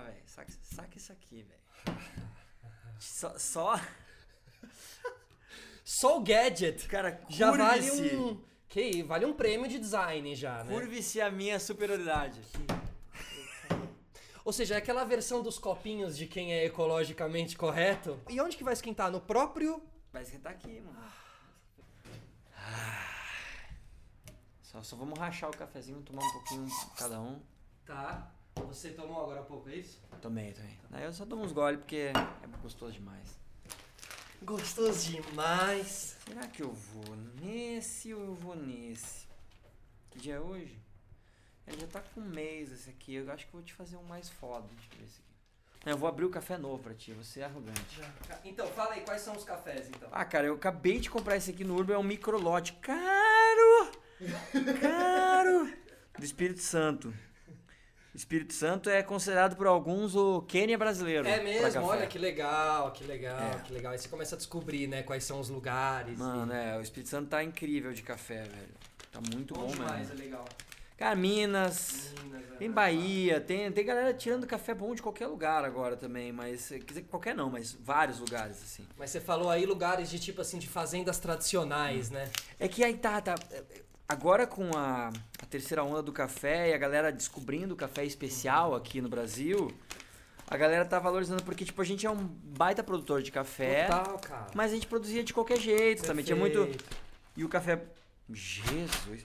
velho. Saca, saca isso aqui, velho. Só, só. Só o gadget Cara, já vale um. Que vale um prêmio de design já, né? Curve-se a minha superioridade. Ou seja, é aquela versão dos copinhos de quem é ecologicamente correto. E onde que vai esquentar? No próprio. Vai esquentar aqui, mano. Ah. Só, só vamos rachar o cafezinho, tomar um pouquinho cada um. Tá. Você tomou agora há pouco, é isso? Tomei, tomei. Aí eu só tomo uns gole porque é gostoso demais. Gostoso demais. Será que eu vou nesse ou eu vou nesse? Que dia é hoje? Ele já tá com um mês esse aqui. Eu acho que eu vou te fazer um mais foda. Deixa eu ver esse aqui. Eu vou abrir o café novo pra ti. Você é arrogante. Então, fala aí, quais são os cafés, então? Ah, cara, eu acabei de comprar esse aqui no Urban. É um microlote. Caro! Caro! Do Espírito Santo. Espírito Santo é considerado por alguns o Quênia brasileiro. É mesmo, olha que legal, que legal, É. que legal. Aí você começa a descobrir, né, quais são os lugares. Mano, e... é, o Espírito Santo tá incrível de café, velho. Tá muito bom, demais, mesmo. é legal. Cara, Minas, Minas, é. tem Bahia, tem, tem galera tirando café bom de qualquer lugar agora também, mas, quer dizer, qualquer não, mas vários lugares, assim. Mas você falou aí lugares de tipo assim, de fazendas tradicionais, né? É que aí tá, tá. Agora com a, a terceira onda do café e a galera descobrindo o café especial aqui no Brasil, a galera tá valorizando porque, tipo, a gente é um baita produtor de café, Total, cara. mas a gente produzia de qualquer jeito também. Tinha muito. Perfeito. E o café. Jesus.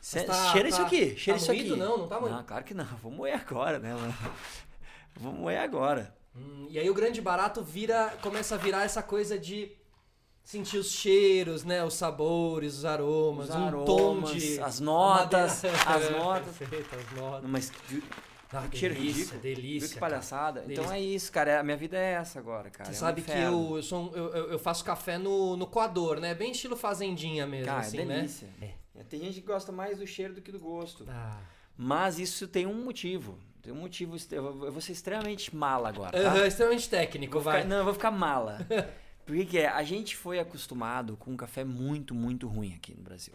Cê- tá- cheira isso tá- aqui, cheira tá isso aqui. Não, não tá moído. Não, claro que não. Vou moer agora, né, mano? Vou moer agora. Hum, e aí o grande barato vira, começa a virar essa coisa de sentir os cheiros, né, os sabores, os aromas, Os um aromas, tom de as notas, as notas. Perfeito, as notas. Mas que, Ah, que cheiro delícia, ridículo. delícia. Que palhaçada? Então Delícia. é isso, cara. A minha vida é essa agora, cara. Você é um sabe que eu, eu, sou um- eu, eu- faço café no, no coador, né? Bem estilo fazendinha mesmo, Cara, assim, é delícia. né? Tem gente que gosta mais do cheiro do que do gosto. Ah. Mas isso tem um motivo. Tem um motivo. Eu vou ser extremamente mala agora. Tá? Aham, extremamente técnico, Vou vai. ficar- não, eu vou ficar mala. Por que é? A gente foi acostumado com um café muito, muito ruim aqui no Brasil.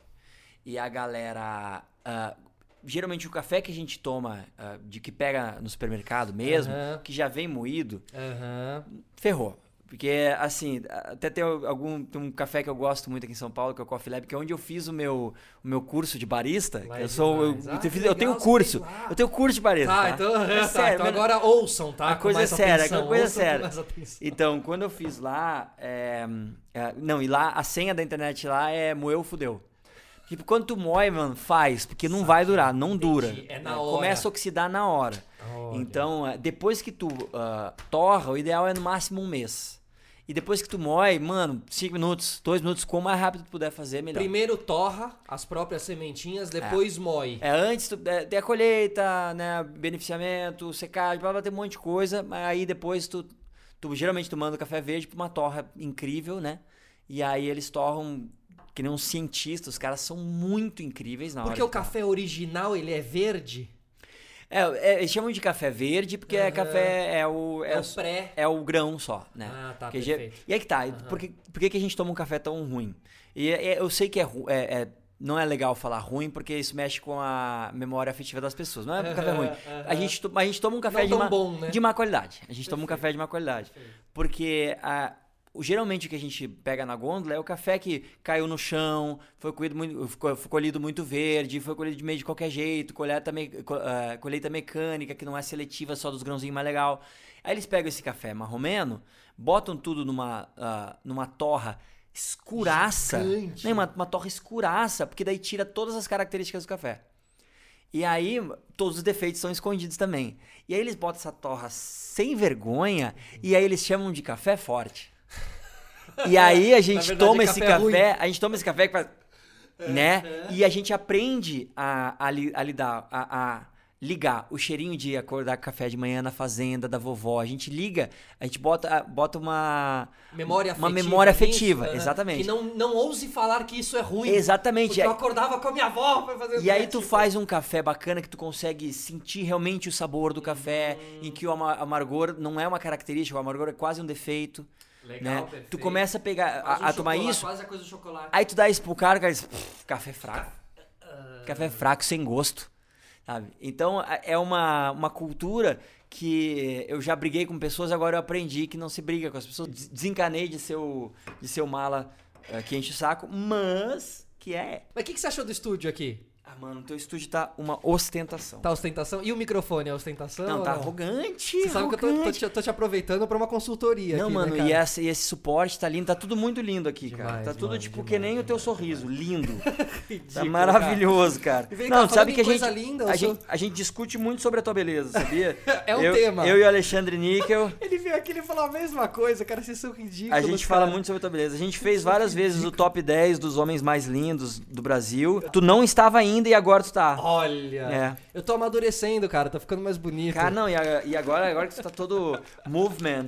E a galera. ah, geralmente o café que a gente toma, ah, de que pega no supermercado mesmo, Aham. que já vem moído, Aham. ferrou. Porque, assim, até tem algum tem um café que eu gosto muito aqui em São Paulo, que é o Coffee Lab, que é onde eu fiz o meu, o meu curso de barista. Lá eu sou. Eu. Ah, eu, que fiz- eu tenho curso. Eu tenho curso de barista. Tá, tá? então, É tá, sério, então mas- agora ouçam, tá? A coisa é séria, atenção, a coisa é séria. Então, quando eu fiz lá, é, é, não, e lá, a senha da internet lá é moeu, fudeu. Tipo, quando tu moe, mano, faz, porque não vai durar, não dura. É na É, hora. Começa a oxidar na hora. Olha. Então, é, depois que tu ah, torra, o ideal é no máximo um mês. E depois que tu moe, mano, 5 minutos, 2 minutos, quanto mais rápido tu puder fazer, melhor. Primeiro torra as próprias sementinhas, depois moe. É, antes tu, é, tem a colheita, né, beneficiamento, secagem, blá, blá, tem um monte de coisa, mas aí depois tu, tu geralmente tu manda o café verde pra uma torra incrível, né? E aí eles torram que nem uns cientistas, os caras são muito incríveis na hora. Porque o café original, ele é verde? É, é, eles chamam de café verde porque é Aham. café é o É, é, o pré. é o grão só, né? Ah, tá, Porque perfeito. E aí que tá, por, que, por que, que a gente toma um café tão ruim? E é- é- eu sei que é, é- é- não é legal falar ruim, porque isso mexe com a memória afetiva das pessoas. Não é um café ruim. A gente, a gente toma um café Não de má, bom, né? de má qualidade. A gente toma um Perfeito. café de má qualidade. Perfeito. Porque a- geralmente o que a gente pega na gôndola é o café que caiu no chão, foi colhido muito, ficou- foi colhido muito verde, foi colhido de meio de qualquer jeito, colheita, me- ah, colheita mecânica, que não é seletiva, só dos grãozinhos mais legal. Aí eles pegam esse café marromeno, botam tudo numa, ah, numa torra escuraça. Gigante. Né, uma, uma torra escuraça, porque daí tira todas as características do café. E aí, todos os defeitos são escondidos também. E aí eles botam essa torra sem vergonha e aí eles chamam de café forte. E aí a gente verdade, toma é esse café ruim. café, a gente toma esse café que faz, né? E a gente aprende a, a, a lidar, a, a ligar o cheirinho de acordar com café de manhã na fazenda da vovó. A gente liga, a gente bota, bota uma Memória uma afetiva. memória nisso, afetiva, né? exatamente. Que não, não ouse falar que isso é ruim. Exatamente. Porque eu acordava com a minha avó pra fazer E aí tu tipo, faz um café bacana que tu consegue sentir realmente o sabor do café, em que o ama- amargor não é uma característica, o amargor é quase um defeito. Legal, né? perfeito. Tu começa a pegar, um a, a tomar isso, Quase a coisa do chocolate. aí tu dá isso pro cara, cara diz, "Pff, café fraco. Ah. Café fraco sem gosto. Sabe? Então é uma, uma cultura que eu já briguei com pessoas, agora eu aprendi que não se briga com as pessoas. Des- Desencanei de ser o, de ser o mala eh, que enche o saco, mas que é. Mas o que, que você achou do estúdio aqui? Ah, mano, teu estúdio tá uma ostentação. Tá ostentação? E o microfone é ostentação? não, tá arrogante. Você sabe que eu tô, tô arrogante. te, tô te aproveitando pra uma consultoria Não, aqui, mano, né, cara? e, essa, e esse suporte tá lindo, tá tudo muito lindo aqui, Demais, cara. Tá tudo mano, tipo demais, que nem o teu demais, sorriso, lindo. Tá Ridículo, maravilhoso, cara. Vem Não, sabe que a gente, linda, a, sou- gente, a gente discute muito sobre a tua beleza, sabia? É um eu, tema. Eu e o Alexandre Níquel, Ele veio aqui e falou a mesma coisa, cara, vocês são ridículos, a gente fala cara. muito sobre a tua beleza. A gente fez várias vezes o top 10 dos homens mais lindos do Brasil. Tu não estava ainda e agora tu tá. Olha, É. eu tô amadurecendo, cara, tô ficando mais bonito. Cara, não, e, a- e agora, agora que você tá todo movement,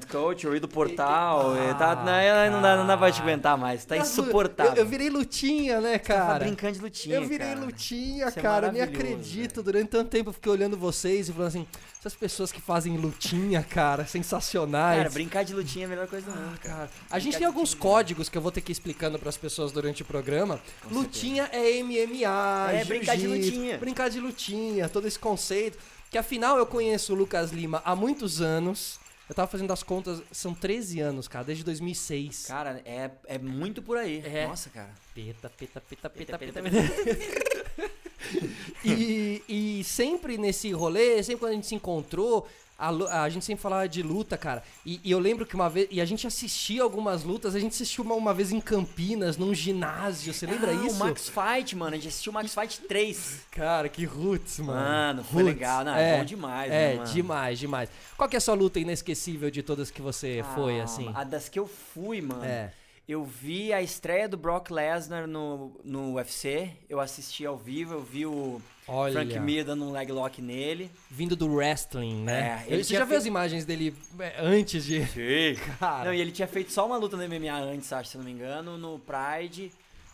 e do portal, e tá, não, não, dá, não dá pra te aguentar mais, tá insuportável. Eu, eu virei lutinha, né, Tava cara? brincando de lutinha, Eu virei cara. lutinha, Isso é cara. Eu nem acredito. Durante tanto tempo eu fiquei olhando vocês e falando assim: essas pessoas que fazem lutinha, cara, sensacionais. Cara, brincar de lutinha é a melhor coisa do mundo, cara. Cara, a gente tem alguns códigos que eu vou ter que ir explicando pras pessoas durante o programa. lutinha é MMA, É, brincar de lutinha. Brincar de lutinha, todo esse conceito. Que afinal eu conheço o Lucas Lima há muitos anos. Eu tava fazendo as contas, são 13 anos, cara, desde 2006. Cara, é, é muito por aí. É. Nossa, cara. Peta, peta, peta, peta, Peta, peta, peta, E, e sempre nesse rolê, sempre quando a gente se encontrou, a, a gente sempre falava de luta, cara. E, e eu lembro que uma vez. E a gente assistia algumas lutas, a gente assistiu uma, uma vez em Campinas, num ginásio. Você lembra Ah, isso? O Max Fight, mano. A gente assistiu o Max Fight 3. Cara, que roots, mano. Mano, foi Roots. legal. Não, é, bom demais, É, né, demais, demais. Qual que é a sua luta inesquecível de todas que você foi, Ah, assim? A das que eu fui, mano. É. Eu vi a estreia do Brock Lesnar no, no UFC. Eu assisti ao vivo, eu vi o Olha, Frank Mir dando um leg lock nele. vindo do wrestling, né? É, ele Você já viu feito- as imagens dele é, antes de. Sim. Cara. Não, e ele tinha feito só uma luta no MMA antes, acho, se eu não me engano, no Pride.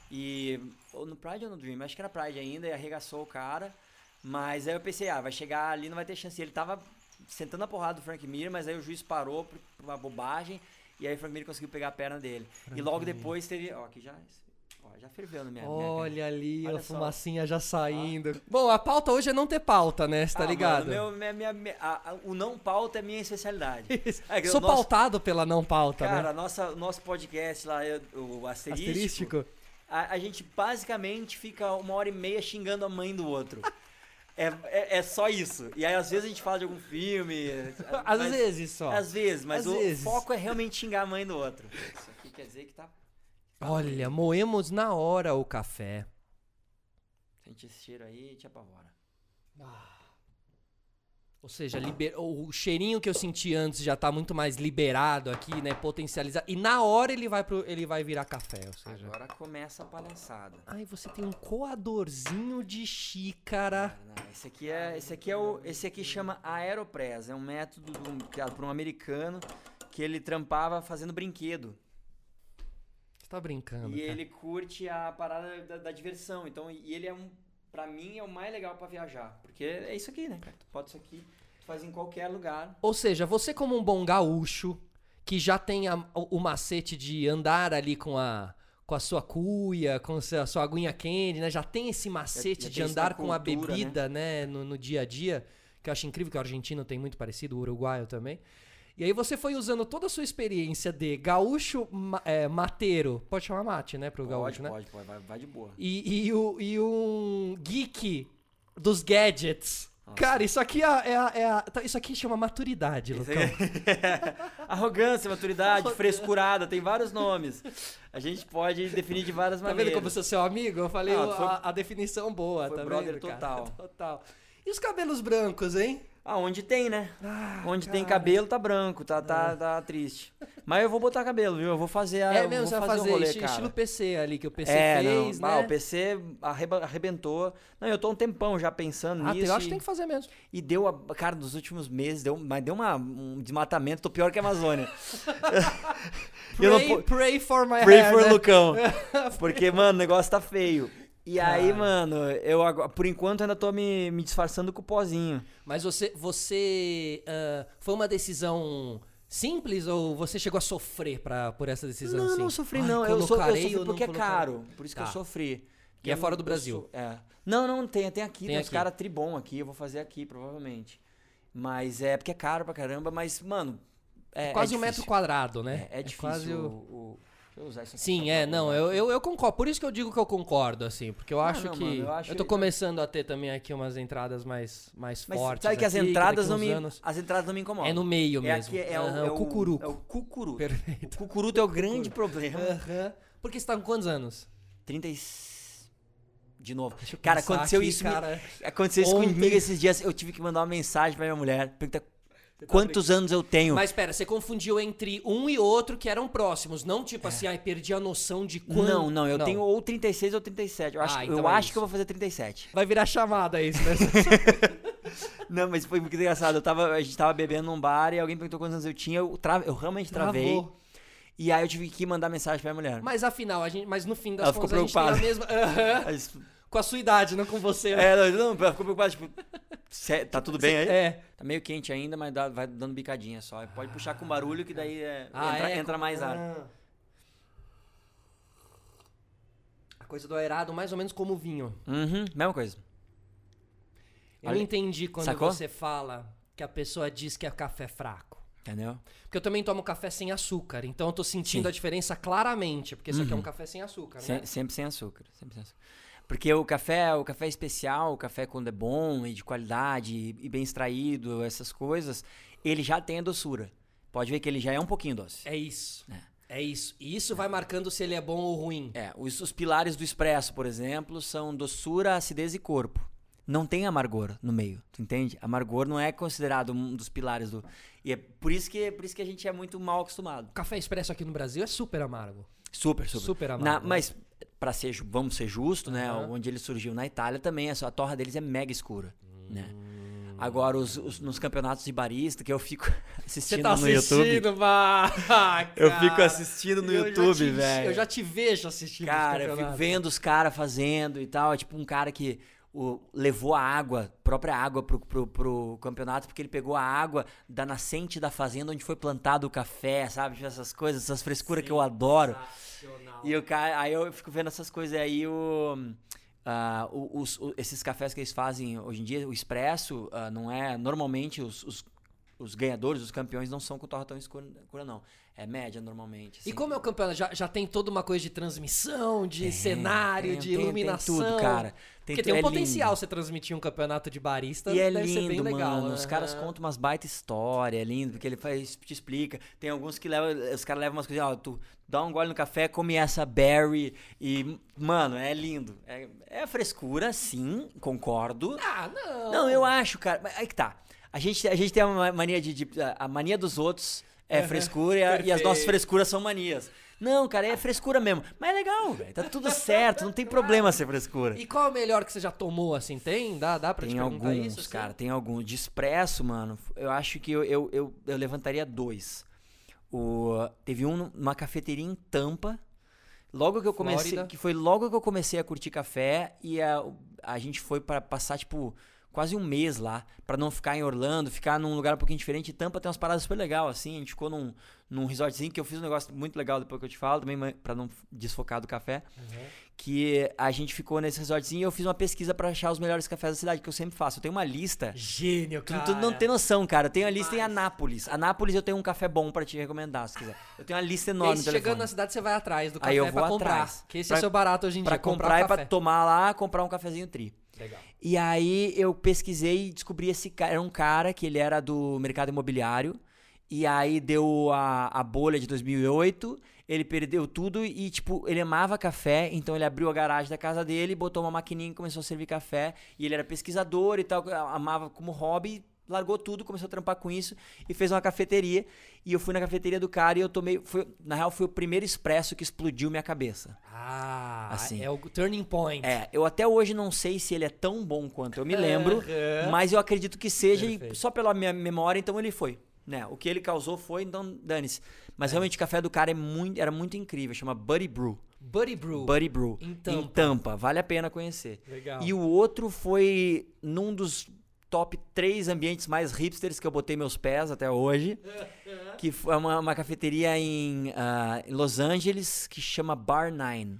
E. Ou no Pride ou no Dream? Acho que era Pride ainda, e arregaçou o cara. Mas aí eu pensei, ah, vai chegar ali, não vai ter chance. E ele tava sentando a porrada do Frank Mir, mas aí o juiz parou por, por uma bobagem. E aí o Frank Mir conseguiu pegar a perna dele. e logo depois teve. Ó, aqui já. Ó, já ferveu na minha. minha cara. Olha ali, Olha a só. fumacinha já saindo. Bom, a pauta hoje é não ter pauta, né? Você tá Ah, ligado? mano, meu- minha- minha- minha- a- a- o não pauta é minha especialidade. É Sou nosso- pautado pela não pauta, Cara, né? nossa, o nosso podcast lá, o asterístico, Asterístico. A, a gente basicamente fica uma hora e meia xingando a mãe do outro. É, é, é só isso. E aí, às vezes, a gente fala de algum filme. Às mas- vezes só. Às vezes, mas Às o vezes. foco é realmente xingar a mãe do outro. Isso aqui quer dizer que tá. Olha, moemos na hora o café. Sente esse cheiro aí te apavora. Ou seja, liber- o cheirinho que eu senti antes já tá muito mais liberado aqui, né? Potencializado. E na hora ele vai, pro, ele vai virar café, ou seja... Agora começa a palhaçada. Ai, você tem um coadorzinho de xícara. Cara, não, esse aqui é, esse aqui é o, esse aqui chama Aeropress, é um método do- criado por um americano que ele trampava fazendo brinquedo. Você tá brincando, E cara. ele curte a parada da, da diversão. Então, e ele é um. Pra mim, é o mais legal pra viajar. Porque é isso aqui, né, cara? Tu pode isso aqui, tu faz em qualquer lugar. Ou seja, você como um bom gaúcho, que já tem a- o, o macete de andar ali com a, com a sua cuia, com a sua, aguinha quente, né? Já tem esse macete já de isso na andar com a cultura, bebida, né? No, no dia a dia, que eu acho incrível, que o argentino tem muito parecido, o uruguaio também. E aí você foi usando toda a sua experiência de gaúcho ma- é, mateiro, pode chamar mate, né, pro Pode, gaúcho, né? pode, pode, vai, vai de boa. E, e, o- e um geek dos gadgets. Nossa. Cara, isso aqui é, a- é, é a- tá, isso aqui chama maturidade, Lucão. Arrogância, maturidade, frescurada, tem vários nomes. A gente pode definir de várias Tá vendo maneiras. como eu sou seu amigo? Eu falei Ah, foi- a, a definição boa, foi tá brother vendo, cara? total. Total. E os cabelos brancos, hein? Ah, onde tem, né? Ah, Onde tem cara. cabelo tá branco, tá, tá, tá triste. Mas eu vou botar cabelo, viu? Eu vou fazer a. É mesmo, vou você fazer, fazer o rolê, esti- cara. estilo PC ali, que o PC é, fez, não. né? Ah, o PC arrebentou. Não, eu tô um tempão já pensando Ah, nisso. eu acho e, que tem que fazer mesmo. e deu, a, cara, nos últimos meses, deu, mas deu uma, um desmatamento, tô pior que a Amazônia. Eu não Pray, pray for my Pray hair, for né? Lucão. Porque, mano, o negócio tá feio. E aí, Cara. mano, eu agora- por enquanto ainda tô me, me disfarçando com o pozinho. Mas você, você ah, foi uma decisão simples ou você chegou a sofrer pra, por essa decisão? Não, assim? não sofri Ai, não. Eu, so, eu sofri porque é caro. Por isso Tá. que eu sofri. E é fora do Brasil? é. Não, não, tem, tem aqui. Tem Tem, uns caras tribom aqui. Eu vou fazer aqui, provavelmente. Mas é porque é caro pra caramba, mas, mano. É, quase é um metro quadrado, né? É, é difícil. quase o, o- o- eu Sim, é, não, eu, eu, eu concordo. Por isso que eu digo que eu concordo, assim, porque eu Ah, acho não, que. mano, eu, eu acho- tô começando a ter também aqui umas entradas mais, mais Mas fortes. sabe que as aqui, entradas daqui não me. anos- As entradas não me incomodam. É no meio É mesmo. aqui, é, o, Aham, é o cucuruco. É o cucuruto. Perfeito. O cucuruto é o grande problema. Aham. Porque você tá com quantos anos? 30 e... De novo. Eu Cara, aconteceu aqui, isso. me- cara. Aconteceu isso Ontem- comigo esses dias. Eu tive que mandar uma mensagem pra minha mulher. Perguntar quantos anos eu tenho. Mas pera, você confundiu entre um e outro que eram próximos, não tipo assim, ai, perdi a noção de quando. É. Não, não, eu tenho ou 36 ou 37. Eu acho, Ah, que- então eu é acho isso. que eu vou fazer 37. Vai virar chamada isso, né? Não, mas foi muito engraçado. Eu tava, a gente tava bebendo num bar e alguém perguntou quantos anos eu tinha. Eu, tra- eu realmente travei. Travou. E aí eu tive que mandar mensagem pra minha mulher. Mas afinal, a gente, mas no fim das Ela ficou contas a gente tem a preocupada. mesma. Aham. Com a sua idade, não com você. né? É, não, ficou preocupada, tipo, "Cê- tá tudo bem aí? É. Tá meio quente ainda, mas dá- vai dando bicadinha só. Pode puxar com barulho que daí é, Ah, entra, é? entra mais ar. Ah. A coisa do aerado, mais ou menos como o vinho. Uhum, mesma coisa. Eu não entendi quando Sacou? você fala que a pessoa diz que é café fraco. Entendeu? Porque eu também tomo café sem açúcar, então eu tô sentindo Sim. Uhum. a diferença claramente, porque isso aqui é um café sem açúcar, né? Sem- sempre sem açúcar. Sempre sem açúcar. Porque o café, o café especial, o café quando é bom e de qualidade e, bem extraído, essas coisas, ele já tem a doçura. Pode ver que ele já é um pouquinho doce. É isso. É isso. E isso vai marcando se ele é bom ou ruim. É, os, os pilares do expresso, por exemplo, são doçura, acidez e corpo. Não tem amargor no meio, tu entende? Amargor não é considerado um dos pilares do. E é por isso que, por isso que a gente é muito mal acostumado. O café expresso aqui no Brasil é super amargo. Super, super. Super Na- amargo, né? mas, pra ser, vamos ser justos, né? Aham. Onde ele surgiu na Itália também, a, torra deles é mega escura, né? Agora, os, os- nos campeonatos de barista, que eu fico assistindo tá no YouTube. assistindo, bah, Eu cara. fico assistindo no Eu YouTube, velho. Eu já te vejo assistindo Cara, eu fico vendo os caras fazendo e tal. É tipo um cara que o, levou a água, própria água pro, pro, pro campeonato, porque ele pegou a água da nascente da fazenda onde foi plantado o café, sabe? Tipo, essas coisas, essas frescuras que eu adoro. E o cara, aí eu fico vendo essas coisas aí, o. o- os- o- esses cafés que eles fazem hoje em dia, o expresso, ah, não é. Normalmente os, os, os ganhadores, os campeões, não são com torra tão escura, não. É média normalmente. E assim. como é o campeonato? Já, já tem toda uma coisa de transmissão, de Tem, cenário, tem, de tem- tem iluminação. tudo, cara. Tem Porque tem um é potencial lindo. você transmitir um campeonato de barista. E é lindo, legal. mano. Os caras contam umas baita história, é lindo, porque ele faz, te explica. Tem alguns que levam, os caras levam umas coisas, ó, tu dá um gole no café, come essa berry e, mano, é lindo. É, é frescura, sim, concordo. Ah, não. Não, eu acho, cara, aí que tá. A gente, a gente tem uma mania de, de- a mania dos outros é frescura e, a- e as nossas frescuras são manias. Não, cara, é frescura mesmo. Mas é legal, velho. Tá tudo certo, não tem problema ser frescura. E qual é o melhor que você já tomou, assim? Tem? Dá, dá pra Tem te alguns, isso? assim? cara, tem alguns. De expresso, mano, eu acho que eu, eu, eu, eu levantaria dois. O, teve um numa cafeteria em Tampa. Logo que eu comecei, Flórida. que foi logo que eu comecei a curtir café e a, a gente foi para passar tipo quase um mês lá, pra não ficar em Orlando, ficar num lugar um pouquinho diferente. Tampa tem umas paradas super legal assim, a gente ficou num, num resortzinho que eu fiz um negócio muito legal depois que eu te falo, também pra não desfocar do café Uhum. que a gente ficou nesse resortzinho e eu fiz uma pesquisa pra achar os melhores cafés da cidade, que eu sempre faço. Eu tenho uma lista. Gênio, Tu, cara. tu não tem noção, cara. Eu tenho a lista em Anápolis. Anápolis eu tenho um café bom pra te recomendar, se quiser. Eu tenho uma lista enorme no chegando na cidade, você vai atrás do café Aí eu pra vou comprar. atrás. Que esse Pra- é seu barato hoje em Pra dia, comprar e café. pra tomar lá, comprar um cafezinho tri. Legal. E aí eu pesquisei e descobri esse cara. Era um cara que ele era do mercado imobiliário. E aí deu a, a bolha de 2008. Ele perdeu tudo e, tipo, ele amava café. Então ele abriu a garagem da casa dele, botou uma maquininha e começou a servir café. E ele era pesquisador e tal, amava como hobby. Largou tudo, começou a trampar com isso e fez uma cafeteria. E eu fui na cafeteria do cara e eu tomei. Foi, na real, foi o primeiro expresso que explodiu minha cabeça. Ah, Assim. é o turning point. É, eu até hoje não sei se ele é tão bom quanto eu me lembro, mas eu acredito que seja, e só pela minha memória, então ele foi. Né? O que ele causou foi, então dane-se. Mas realmente o café do cara é muito, era muito incrível, chama Buddy Brew. Buddy Brew. Buddy Brew. Em Em Tampa. Tampa. Vale a pena conhecer. Legal. E o outro foi num dos top três ambientes mais hipsters que eu botei meus pés até hoje. que foi uma, uma cafeteria em, ah, em Los Angeles que chama Bar Nine.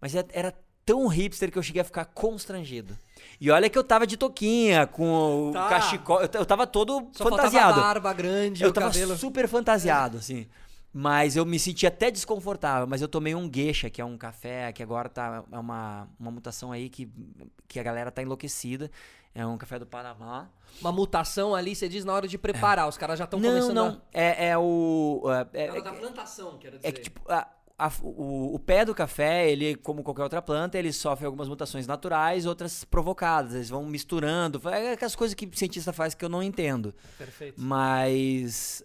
Mas é- era tão hipster que eu cheguei a ficar constrangido. E olha que eu tava de toquinha, com o Tá. cachecol. Eu, eu tava todo Só fantasiado. barba grande, Eu o tava cabelo... super fantasiado, assim. Mas eu me senti até desconfortável. Mas eu tomei um geisha, que é um café que agora tá é uma, uma mutação aí que, que a galera tá enlouquecida. É um café do Panamá. Uma mutação ali, você diz na hora de preparar. Os caras já estão não, começando não. É, é o. É, a... é, da plantação, quero dizer. é que, tipo, a- a- o, o pé do café, ele, como qualquer outra planta, ele sofre algumas mutações naturais, outras provocadas. Eles vão misturando. É aquelas coisas que o cientista faz que eu não entendo. Perfeito. Mas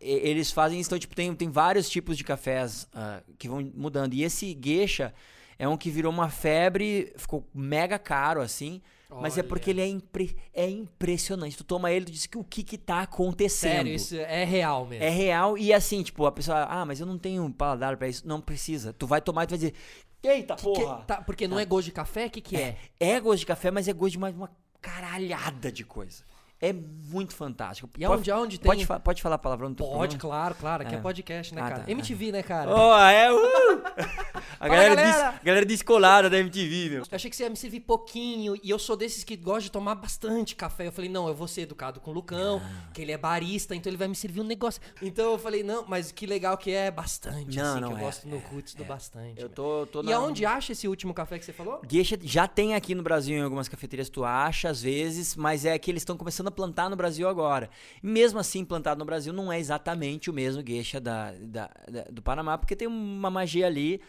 e- eles fazem isso, então, tipo, tem, tem vários tipos de cafés ah, que vão mudando. E esse geisha é um que virou uma febre, ficou mega caro, assim. Mas é porque ele é, impre- é impressionante. Tu toma ele, tu diz que o que que tá acontecendo. Sério, isso é real mesmo. É real e assim, tipo, a pessoa, ah, mas eu não tenho paladar pra isso. Não precisa. Tu vai tomar e tu vai dizer, eita Que- porra! tá, porque não é gosto de café? O que, que é? É gosto de café, mas é gosto de mais uma caralhada de coisa. É muito fantástico. E aonde, aonde tem? Pode, fa- pode falar palavrão? Pode, problema? claro, claro. Aqui é, É. podcast, né, Ah, cara? tá. MTV, né, cara? Oh, é, uh! A galera, galera! Des, galera descolada da MTV, meu. Eu achei que você ia me servir pouquinho. E eu sou desses que gosta de tomar bastante café. Eu falei, não, eu vou ser educado com o Lucão, Ah. que ele é barista, então ele vai me servir um negócio. Então eu falei, não, mas que legal que é bastante, Não, assim, não, que eu é, gosto no Roots do bastante. Eu tô, tô E aonde acha esse último café que você falou? Geisha já tem aqui no Brasil em algumas cafeterias, tu acha às vezes, mas é que eles estão começando a plantar no Brasil agora. Mesmo assim, plantado no Brasil não é exatamente o mesmo geisha da, da- da- do Panamá, porque tem uma magia ali.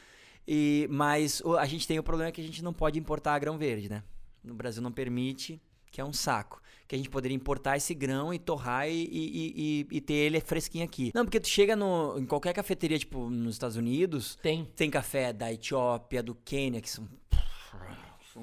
E, mas a gente tem o problema que a gente não pode importar grão verde, né? No Brasil não permite, que é um saco. Que a gente poderia importar esse grão e torrar e, e- e- e ter ele fresquinho aqui. Não, porque tu chega no, em qualquer cafeteria, tipo, nos Estados Unidos, Tem. tem café da Etiópia, do Quênia, que são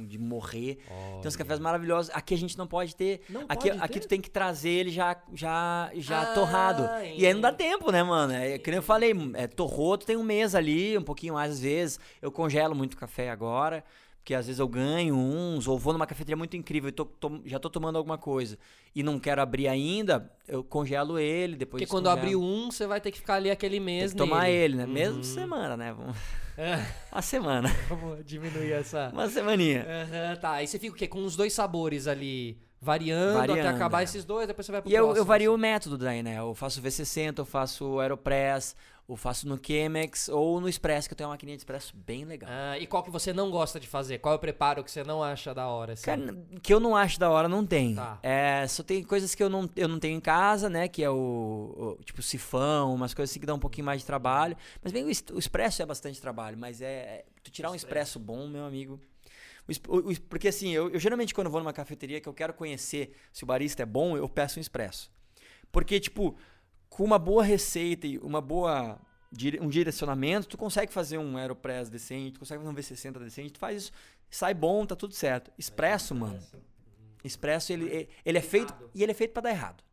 de morrer. Tem uns cafés maravilhosos. Aqui a gente não pode ter. Não aqui pode aqui ter? tu tem que trazer ele já, já, já Ah, torrado. E aí não dá tempo, né, mano? É, que nem eu falei, é, torrou, tu tem um mês ali, um pouquinho mais às vezes. Eu congelo muito café agora. Porque às vezes eu ganho uns, ou vou numa cafeteria muito incrível e tô- tô- já tô tomando alguma coisa e não quero abrir ainda, eu congelo ele, depois Porque quando abrir um, você vai ter que ficar ali aquele mês que tomar ele, né? Mesmo Uhum. semana, né? Vamos- É, Uma semana. vamos diminuir essa... Uma semaninha. Aham, tá, aí você fica o quê? Com os dois sabores ali, variando, até Variando, acabar é. esses dois, depois você vai pro E eu, próximo. eu vario o método daí, né? Eu faço V60, eu faço Aeropress, eu faço no Chemex ou no Expresso, que eu tenho uma maquininha de Expresso bem legal. Ah, e qual que você não gosta de fazer? Qual é o preparo que você não acha da hora? Assim? Cara, que eu não acho da hora, não tem. Tá. É, só tem coisas que eu não, eu não tenho em casa, né? Que é o, o- tipo sifão, umas coisas assim que dá um pouquinho mais de trabalho. Mas bem, o, es- o expresso é bastante trabalho, mas é. Tu tirar um expresso bom, meu amigo. o o- porque assim, eu, eu geralmente quando vou numa cafeteria que eu quero conhecer se o barista é bom, eu peço um expresso. Porque, tipo, com uma boa receita e uma boa. Um direcionamento, tu consegue fazer um Aeropress decente, tu consegue fazer um V60 decente, tu faz isso, sai bom, tá tudo certo. Expresso, mano. Expresso, ele, ele é feito. E ele é feito pra dar errado.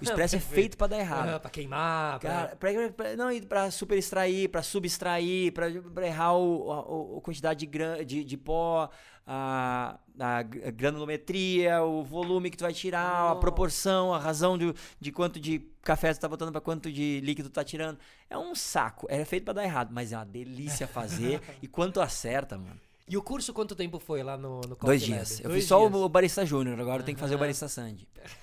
O expresso é feito pra dar errado. pra queimar, pra... Cara, pra, não, pra super extrair, pra subextrair, pra, pra errar o, a, a quantidade de, gran, de, de pó, a, a gr- granulometria, o volume que tu vai tirar, a Nossa. proporção, a razão de, de quanto de café tu tá botando pra quanto de líquido tu tá tirando. É um saco. É feito pra dar errado, mas é uma delícia fazer. e quanto acerta, mano. E o curso quanto tempo foi lá no, no Dois Coffee dias. Lab? Eu Dois fiz só dias. o, o Barista Júnior, agora eu tenho que fazer o. Barista Sandy.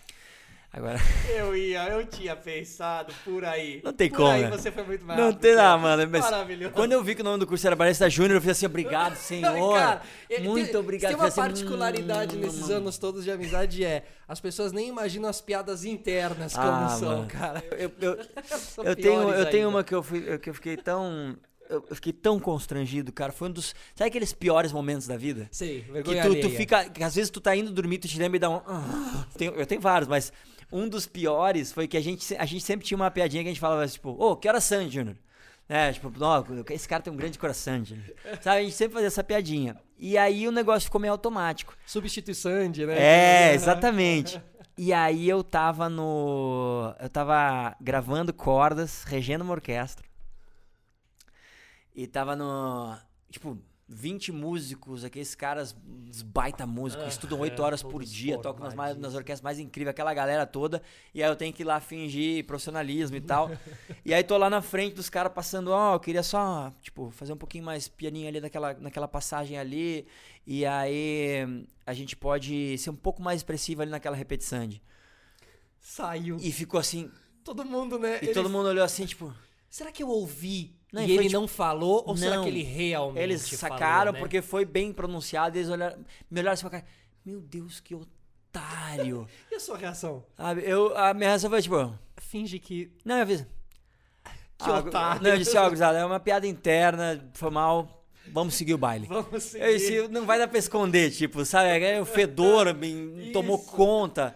Agora. Eu ia, eu tinha pensado por aí. Não tem por como, aí né? você foi muito mais Não tem nada, mano. Mas Maravilhoso. quando eu vi que o nome do curso era Barista Júnior, eu fiz assim, obrigado, senhor. Cara, Muito tem, obrigado. Tem uma Eu falei assim, particularidade hum, nesses hum. anos todos de amizade é as pessoas nem imaginam as piadas internas como Ah, são, mano. cara. Eu, eu, São eu tenho, eu tenho uma que eu, fui, que eu fiquei tão. Eu eu fiquei tão constrangido, cara. Foi um dos. Sabe aqueles piores momentos da vida? Sei, Que vergonha tu, tu alheia. fica. Que às vezes tu tá indo dormir, tu te lembra e dá um. ah. Eu tenho vários, mas um dos piores foi que a gente, a gente sempre tinha uma piadinha que a gente falava tipo, ô, que hora são, Júnior? É, tipo, ó, esse cara tem um grande coração, Júnior. Sabe, a gente sempre fazia essa piadinha. E aí o negócio ficou meio automático. Substituição, né? É, Aham. exatamente. E aí eu tava no. Eu tava gravando cordas, regendo uma orquestra. E tava no. Tipo, 20 músicos, aqueles caras, baita músicos, que estudam 8 horas por todos dia, tocam nas, mais- nas orquestras mais incríveis, aquela galera toda, e aí eu tenho que ir lá fingir profissionalismo e tal. e aí tô lá na frente dos caras passando, ó, eu queria só, tipo, fazer um pouquinho mais pianinho ali naquela, naquela passagem ali, e aí a gente pode ser um pouco mais expressivo ali naquela repetição. Saiu. E ficou assim, todo mundo, né? e ele- todo mundo olhou assim, tipo, Será que eu ouvi Não, e ele tipo- não falou? Ou será Não. que ele realmente Eles falou, sacaram né? porque foi bem pronunciado. Eles olharam, me olharam assim e falaram: Meu Deus, que otário. E a sua reação? Sabe? Eu, a minha reação foi tipo: Finge que... Não, eu fiz. Que "Ah, otário." Não, eu disse: Ó, gurizada, é uma piada interna, foi mal, vamos seguir o baile. Vamos seguir. Eu disse: Não vai dar pra esconder, tipo, sabe? Aí O fedor me tomou conta.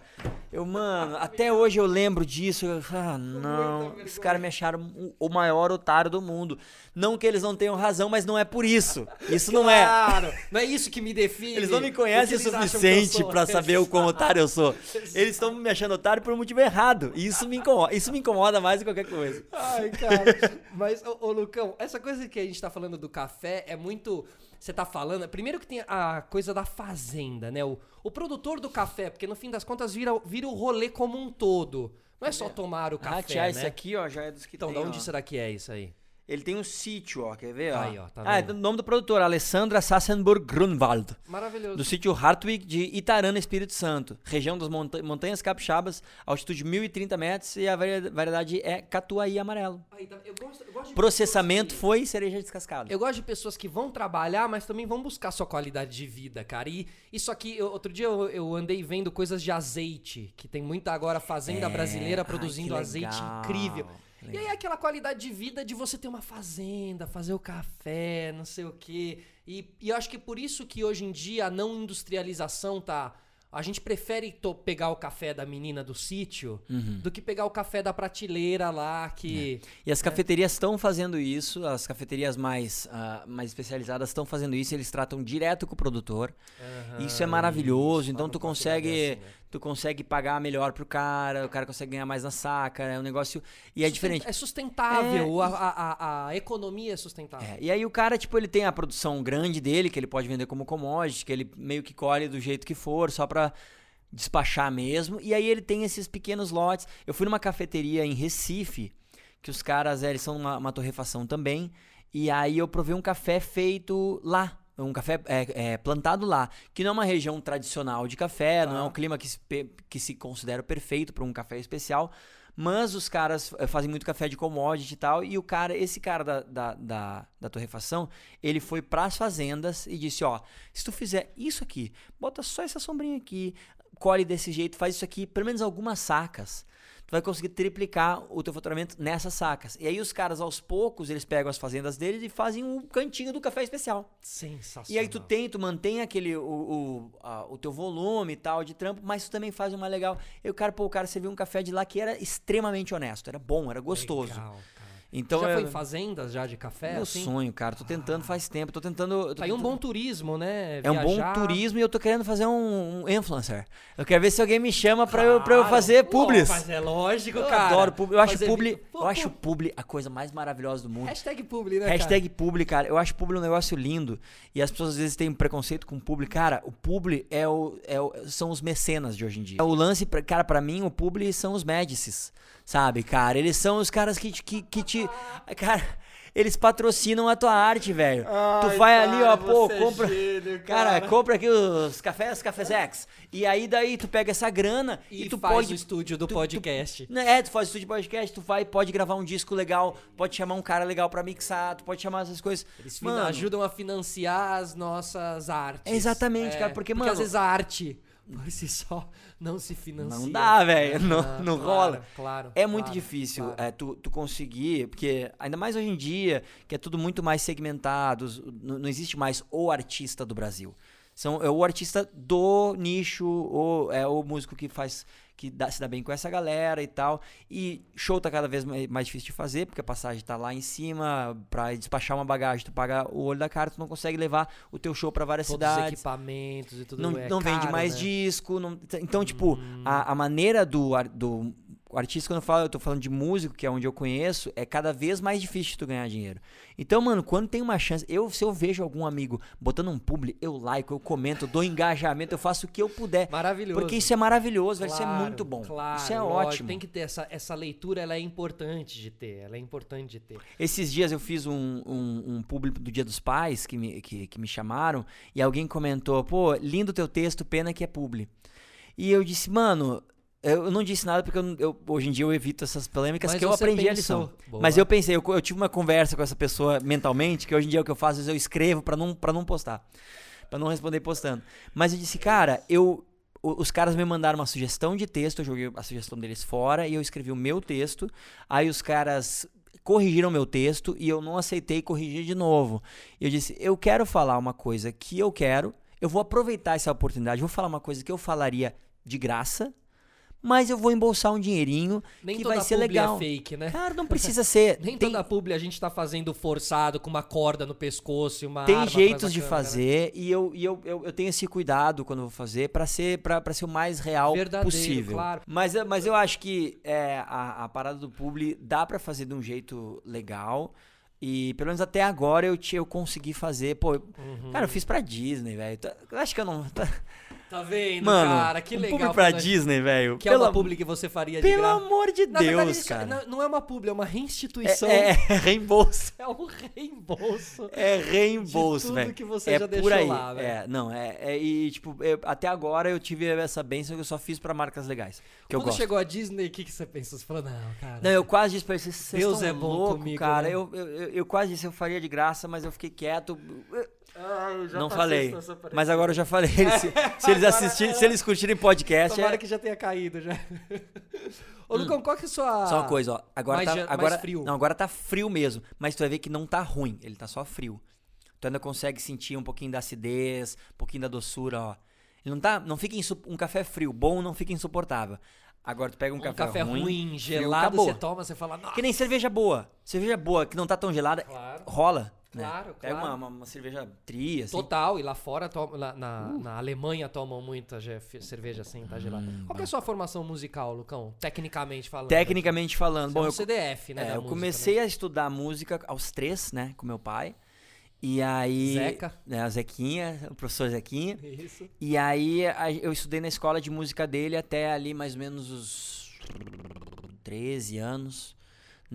Eu, mano, até hoje eu lembro disso. Eu, ah, não. Os caras me acharam o- maior otário do mundo. Não que eles não tenham razão, mas não é por isso. Isso não é. Claro, não é isso que me define. Eles não me conhecem o suficiente pra saber o quão otário eu sou. Eles estão me achando otário por um motivo errado. E isso me incomoda, isso me incomoda mais do que qualquer coisa. Ai, cara. Mas, ô, ô, Lucão, essa coisa que a gente tá falando do café é muito. Você tá falando. Primeiro que tem a coisa da fazenda, né? O, o produtor do café, porque no fim das contas vira, vira o rolê como um todo. Não é só tomar o café. ah, tia, né? esse aqui, ó, já é dos que Então, tem, de onde ó. será que é isso aí? Ele tem um sítio, ó, quer ver? Ó? Aí, ó, tá ah, é vendo? o nome do produtor, Alessandra Sassenburg Grunwald. Maravilhoso. Do sítio Hartwig de Itarana, Espírito Santo. Região das monta- Montanhas Capixabas, altitude 1030 metros e a vari- variedade é Catuaí Amarelo. Aí, tá- eu gosto, eu gosto Processamento foi cereja descascada. Eu gosto de pessoas que vão trabalhar, mas também vão buscar sua qualidade de vida, cara. E isso aqui, eu- outro dia eu, eu andei vendo coisas de azeite, que tem muita agora fazenda É, brasileira ai, produzindo que azeite incrível. Que E aí aquela qualidade de vida de você ter uma fazenda, fazer o café, não sei o quê. E, e eu acho que por isso que hoje em dia a não industrialização tá. A gente prefere pegar o café da menina do sítio Uhum. do que pegar o café da prateleira lá que. E as cafeterias estão fazendo isso, as cafeterias mais, ah, mais especializadas estão fazendo isso, eles tratam direto com o produtor. isso é maravilhoso, então tu consegue, tu consegue pagar melhor pro cara, o cara consegue ganhar mais na saca, é um negócio e é diferente. É sustentável, É, a, a, a- a economia é sustentável. É, e aí o cara, tipo, ele tem a produção grande dele, que ele pode vender como commodity, que ele meio que colhe do jeito que for, só pra despachar mesmo. E aí ele tem esses pequenos lotes. Eu fui numa cafeteria em Recife, que os caras, é, eles são uma, uma torrefação também, e aí eu provei um café feito lá. Um café é, é, plantado lá, que não é uma região tradicional de café, não é um clima que se, que se considera perfeito para um café especial, mas os caras eh, fazem muito café de commodity e tal. E o cara, esse cara da, da, da, da torrefação, ele foi pras fazendas e disse: Ó, se tu fizer isso aqui, bota só essa sombrinha aqui, colhe desse jeito, faz isso aqui, pelo menos algumas sacas. Tu vai conseguir triplicar o teu faturamento nessas sacas. E aí os caras, aos poucos, eles pegam as fazendas deles e fazem um cantinho do café especial. Sensacional. E aí tu tem, tu mantém aquele, o, o, a- o teu volume e tal de trampo, mas tu também faz uma legal. E o cara, pô, o cara serviu um café de lá que era extremamente honesto, era bom, era gostoso. Legal, cara. Então já é foi em fazendas já de café? meu assim? sonho, cara. Tô tentando faz tempo, tô tentando. tô Tá aí um bom turismo, né? É um bom Viajar. turismo e eu tô querendo fazer um, um influencer. Eu quero ver se alguém me chama pra, eu, pra eu Claro. fazer Pô, publis. Mas é lógico, Eu cara. adoro publi. Eu acho Fazer publi, Pô, eu acho pô, publi a coisa mais maravilhosa do mundo. Hashtag publi, né, Hashtag publi, cara. Eu acho publi um negócio lindo. E as pessoas às vezes têm preconceito com publi. Cara, o publi é o, é o- são os mecenas de hoje em dia. O lance, pra- cara, pra mim, o publi são os médicis. Sabe, cara? Eles são os caras que, te- que, que te. Cara. Eles patrocinam a tua arte, velho. Tu Ai, vai ali, ó, cara, pô, é compra. gênio, cara. cara. compra aqui os cafés, cafezex. E aí daí tu pega essa grana E, e, tu faz pode o estúdio do tu- tu- podcast. né, É, tu faz estúdio de podcast, tu vai, pode gravar um disco legal, pode chamar um cara legal pra mixar, tu pode chamar essas coisas. Eles Mano, ajudam a financiar as nossas artes. É, Exatamente, cara, porque, mano- às vezes a arte por si só não se financia. Não dá, velho, não, Ah, não claro, rola. Claro. É muito claro, difícil claro. é, tu, tu conseguir, porque ainda mais hoje em dia, que é tudo muito mais segmentado, não, não existe mais o artista do Brasil. São, é o artista do nicho, ou é o músico que faz, que dá- se dá bem com essa galera e tal. E show tá cada vez mais, difícil de fazer, porque a passagem tá lá em cima, pra despachar uma bagagem, tu paga o olho da cara, tu não consegue levar o teu show pra várias Todos os cidades equipamentos e tudo não, é não vende caro, mais né? disco. não- então, tipo, a, a maneira do, do o artista, quando eu falo, eu tô falando de músico, que é onde eu conheço, é cada vez mais difícil tu ganhar dinheiro. Então, mano, quando tem uma chance, eu se eu vejo algum amigo botando um publi, eu like, eu comento, eu dou engajamento, eu faço o que eu puder. Maravilhoso. Porque isso é maravilhoso, vai ser Claro, muito bom. Claro, isso é lógico, ótimo. Tem que ter essa, essa leitura, ela é importante de ter. Ela é importante de ter. Esses dias eu fiz um, um, um público do Dia dos Pais que me, que, que me chamaram e alguém comentou: pô, lindo teu texto, pena que é publi. E eu disse, mano. Eu não disse nada porque eu, eu- hoje em dia eu evito essas polêmicas Mas que eu aprendi a pensou. lição. Boa. Mas eu pensei, eu, eu tive uma conversa com essa pessoa mentalmente, que hoje em dia o que eu faço é eu escrevo pra não, pra não postar. Pra não responder postando. Mas eu disse, cara, eu. Os caras me mandaram uma sugestão de texto, eu joguei a sugestão deles fora e eu escrevi o meu texto. Aí os caras corrigiram meu texto e eu não aceitei corrigir de novo. Eu disse: eu quero falar uma coisa que eu quero, eu vou aproveitar essa oportunidade, vou falar uma coisa que eu falaria de graça, mas eu vou embolsar um dinheirinho Nem que vai ser publi legal. é fake, né? Cara, não precisa ser. Nem Tem- toda publi a gente tá fazendo forçado com uma corda no pescoço e uma Tem jeitos de câmera, né? fazer e, eu, e eu, eu, eu tenho esse cuidado quando eu vou fazer pra ser, pra ser o mais real Verdadeiro, possível. claro. Mas, eu- mas eu acho que é, a, a parada do publi dá pra fazer de um jeito legal. E pelo menos até agora eu, te, eu consegui fazer. Pô, Uhum. cara, eu fiz pra Disney, velho. Tá- acho que eu não. Tá- vendo, Mano, cara? Que um legal. publi pra Disney, velho. Que é Pelo, uma publi que você faria de pelo graça. amor de Na Deus, verdade, cara. não, é uma publi, é uma É, reinstituição. é, é reembolso. É um reembolso. É reembolso, De tudo velho. que você é já por deixou aí. lá, velho. É, não, é, é e tipo, eu- até agora eu tive essa benção que eu só fiz pra marcas legais, que eu Quando gosto. chegou a Disney, o que, que você pensou? Você falou, não, cara. Não, eu quase disse pra vocês Deus é bom louco, comigo, cara. né? Eu, eu, eu, eu quase disse, eu faria de graça, mas eu fiquei quieto. Ai, não falei. Mas agora eu já falei. Se, se eles assistirem, se eles curtirem podcast, Tomara é... que já tenha caído já. Ô, Lucão, qual que é a sua. Só uma coisa, ó. Agora mais tá, agora, frio. Não, agora tá frio mesmo. Mas tu vai ver que não tá ruim. Ele tá só frio. Tu ainda consegue sentir um pouquinho da acidez, um pouquinho da doçura, ó. Ele não tá. Não fica um café frio, bom não fica insuportável. Agora tu pega um, Um café, café, ruim, frio, gelado, você toma, você fala, nossa. Que nem cerveja boa. Cerveja boa, que não tá tão gelada, Claro. rola. Né? Claro, Pega claro. uma, uma, cerveja tria, assim. Total, e lá fora, to- lá na, na Alemanha tomam muita cerveja assim, tá gelada. Hum, Qual que é a sua formação musical, Lucão? Tecnicamente falando. Tecnicamente falando. Você é Bom, um eu, CDF, né? é, eu música, comecei né? a estudar música aos três, né? Com meu pai. E aí. Zeca. Né, o Zequinha, o professor Zequinha. Isso. E aí a- eu estudei na escola de música dele até ali mais ou menos os 13 anos,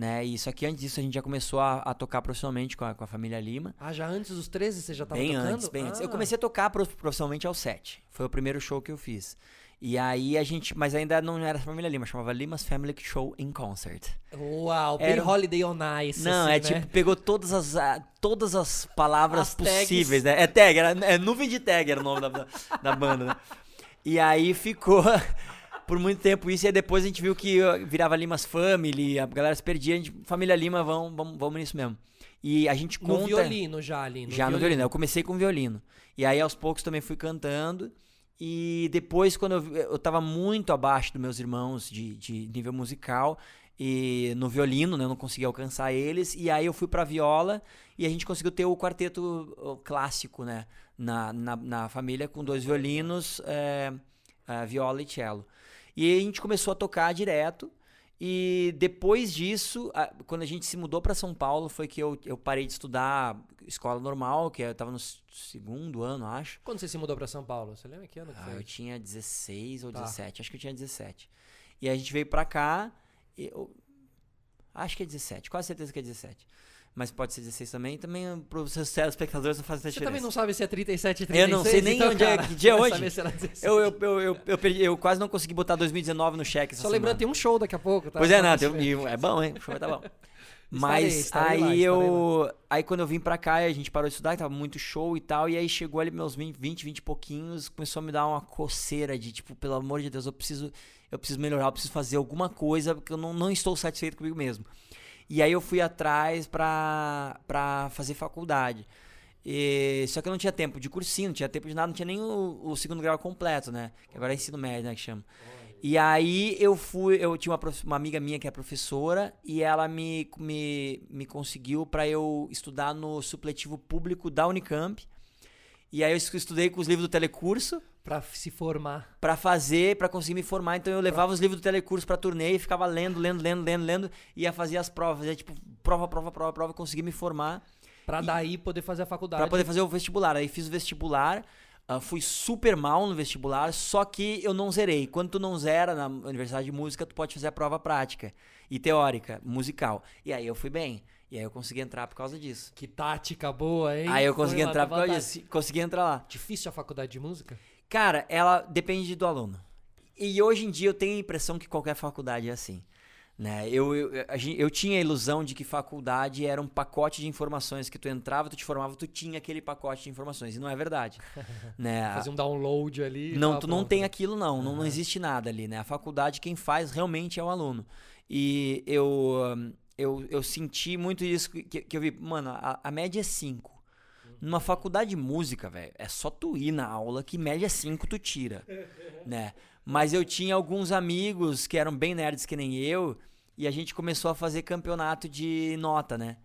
né? E só que antes disso a gente já começou a, a tocar profissionalmente com a, com a família Lima. Ah, já antes dos 13 você já tava bem tocando? antes, bem antes. Ah. Eu comecei a tocar prof- profissionalmente aos 7. Foi o primeiro show que eu fiz. E aí a gente, mas ainda não era família Lima, chamava Lima's Family Show in Concert. Uau, Era Holiday on Ice. Não, assim, é né? tipo, pegou todas as, ah, todas as palavras As tags. possíveis, né? É tag, era, é nuvem de tag era o nome da, da, da banda, né? E aí ficou por muito tempo isso, e depois a gente viu que virava Limas Family, a galera se perdia, a gente, família Lima, vamos, vamos, vamos nisso mesmo. E a gente No conta... violino já ali. No já no violino, eu comecei com violino. E aí aos poucos também fui cantando. E depois, quando eu, eu tava muito abaixo dos meus irmãos de, de nível musical, e no violino, né, eu não conseguia alcançar eles. E aí eu fui pra viola e a gente conseguiu ter o quarteto clássico, né, na, na, na família, com dois violinos, é, viola e cello. E aí a gente começou a tocar direto. E depois disso, quando a gente se mudou para São Paulo, foi que eu, eu parei de estudar escola normal, que eu tava no segundo ano, acho. Quando você se mudou pra São Paulo? Você lembra que ano que Ah, foi? eu tinha 16 ou Tá. 17, acho que eu tinha 17. E a gente veio pra cá, eu, acho que é 17, quase certeza que é 17. Mas pode ser 16 também, também para os seus telespectadores não faz tanta Você diferença. também não sabe se é 37 e 36? Eu não sei nem então, onde é- que dia é hoje. saber se era 16. Eu, eu, eu, eu, eu, perdi- eu quase não consegui botar 2019 no cheque Só lembrando, tem um show daqui a pouco, tá? Pois é, não, e é bom, hein? O show vai tá bom. Mas estarei lá, aí estarei eu. Aí quando eu vim pra cá, a gente parou de estudar, que tava muito show e tal. E aí chegou ali meus 20, 20, 20 e pouquinhos, começou a me dar uma coceira de tipo, pelo amor de Deus, eu preciso, eu preciso melhorar, eu preciso fazer alguma coisa, porque eu não, não estou satisfeito comigo mesmo. E aí eu fui atrás pra, pra fazer faculdade. E- só que eu não tinha tempo de cursinho, não tinha tempo de nada, não tinha nem o, o segundo grau completo, né? Que agora é ensino médio, né? Que chama. E aí eu fui, eu tinha uma, uma amiga minha que é professora e ela me, me, me conseguiu para eu estudar no supletivo público da Unicamp. E aí eu es- estudei com os livros do telecurso. Pra se formar. Pra fazer, pra conseguir me formar. Então eu levava os livros do telecurso pra turnê e ficava lendo, lendo, lendo, lendo, lendo. E ia fazer as provas. Fazia, tipo, prova, prova, prova, prova, conseguir me formar. Pra daí poder fazer a faculdade. Pra poder fazer o vestibular. Aí fiz o vestibular. ah, fui super mal no vestibular, só que eu não zerei. Quando tu não zera na Universidade de Música, tu pode fazer a prova prática e teórica, musical. E aí eu fui bem. E aí eu consegui entrar por causa disso. Que tática boa, hein? Aí eu Foi consegui lá, entrar por causa disso. Consegui entrar lá. Difícil a faculdade de música? Cara, ela depende do aluno. E hoje em dia eu tenho a impressão que qualquer faculdade é assim. Né? Eu, eu, eu tinha a ilusão de que faculdade era um pacote de informações que tu entrava, tu te formava, tu tinha aquele pacote de informações. E não é verdade. né? Fazer um download ali. Não, tu não tem aquilo não, não, não existe nada ali, né? A faculdade quem faz realmente é o aluno. E eu hum, eu, eu senti muito isso que, que eu vi, mano, a, a média é 5. Numa faculdade de música, velho, é só tu ir na aula que média 5 tu tira, né? Mas eu tinha alguns amigos que eram bem nerds que nem eu, e a gente começou a fazer campeonato de nota, né?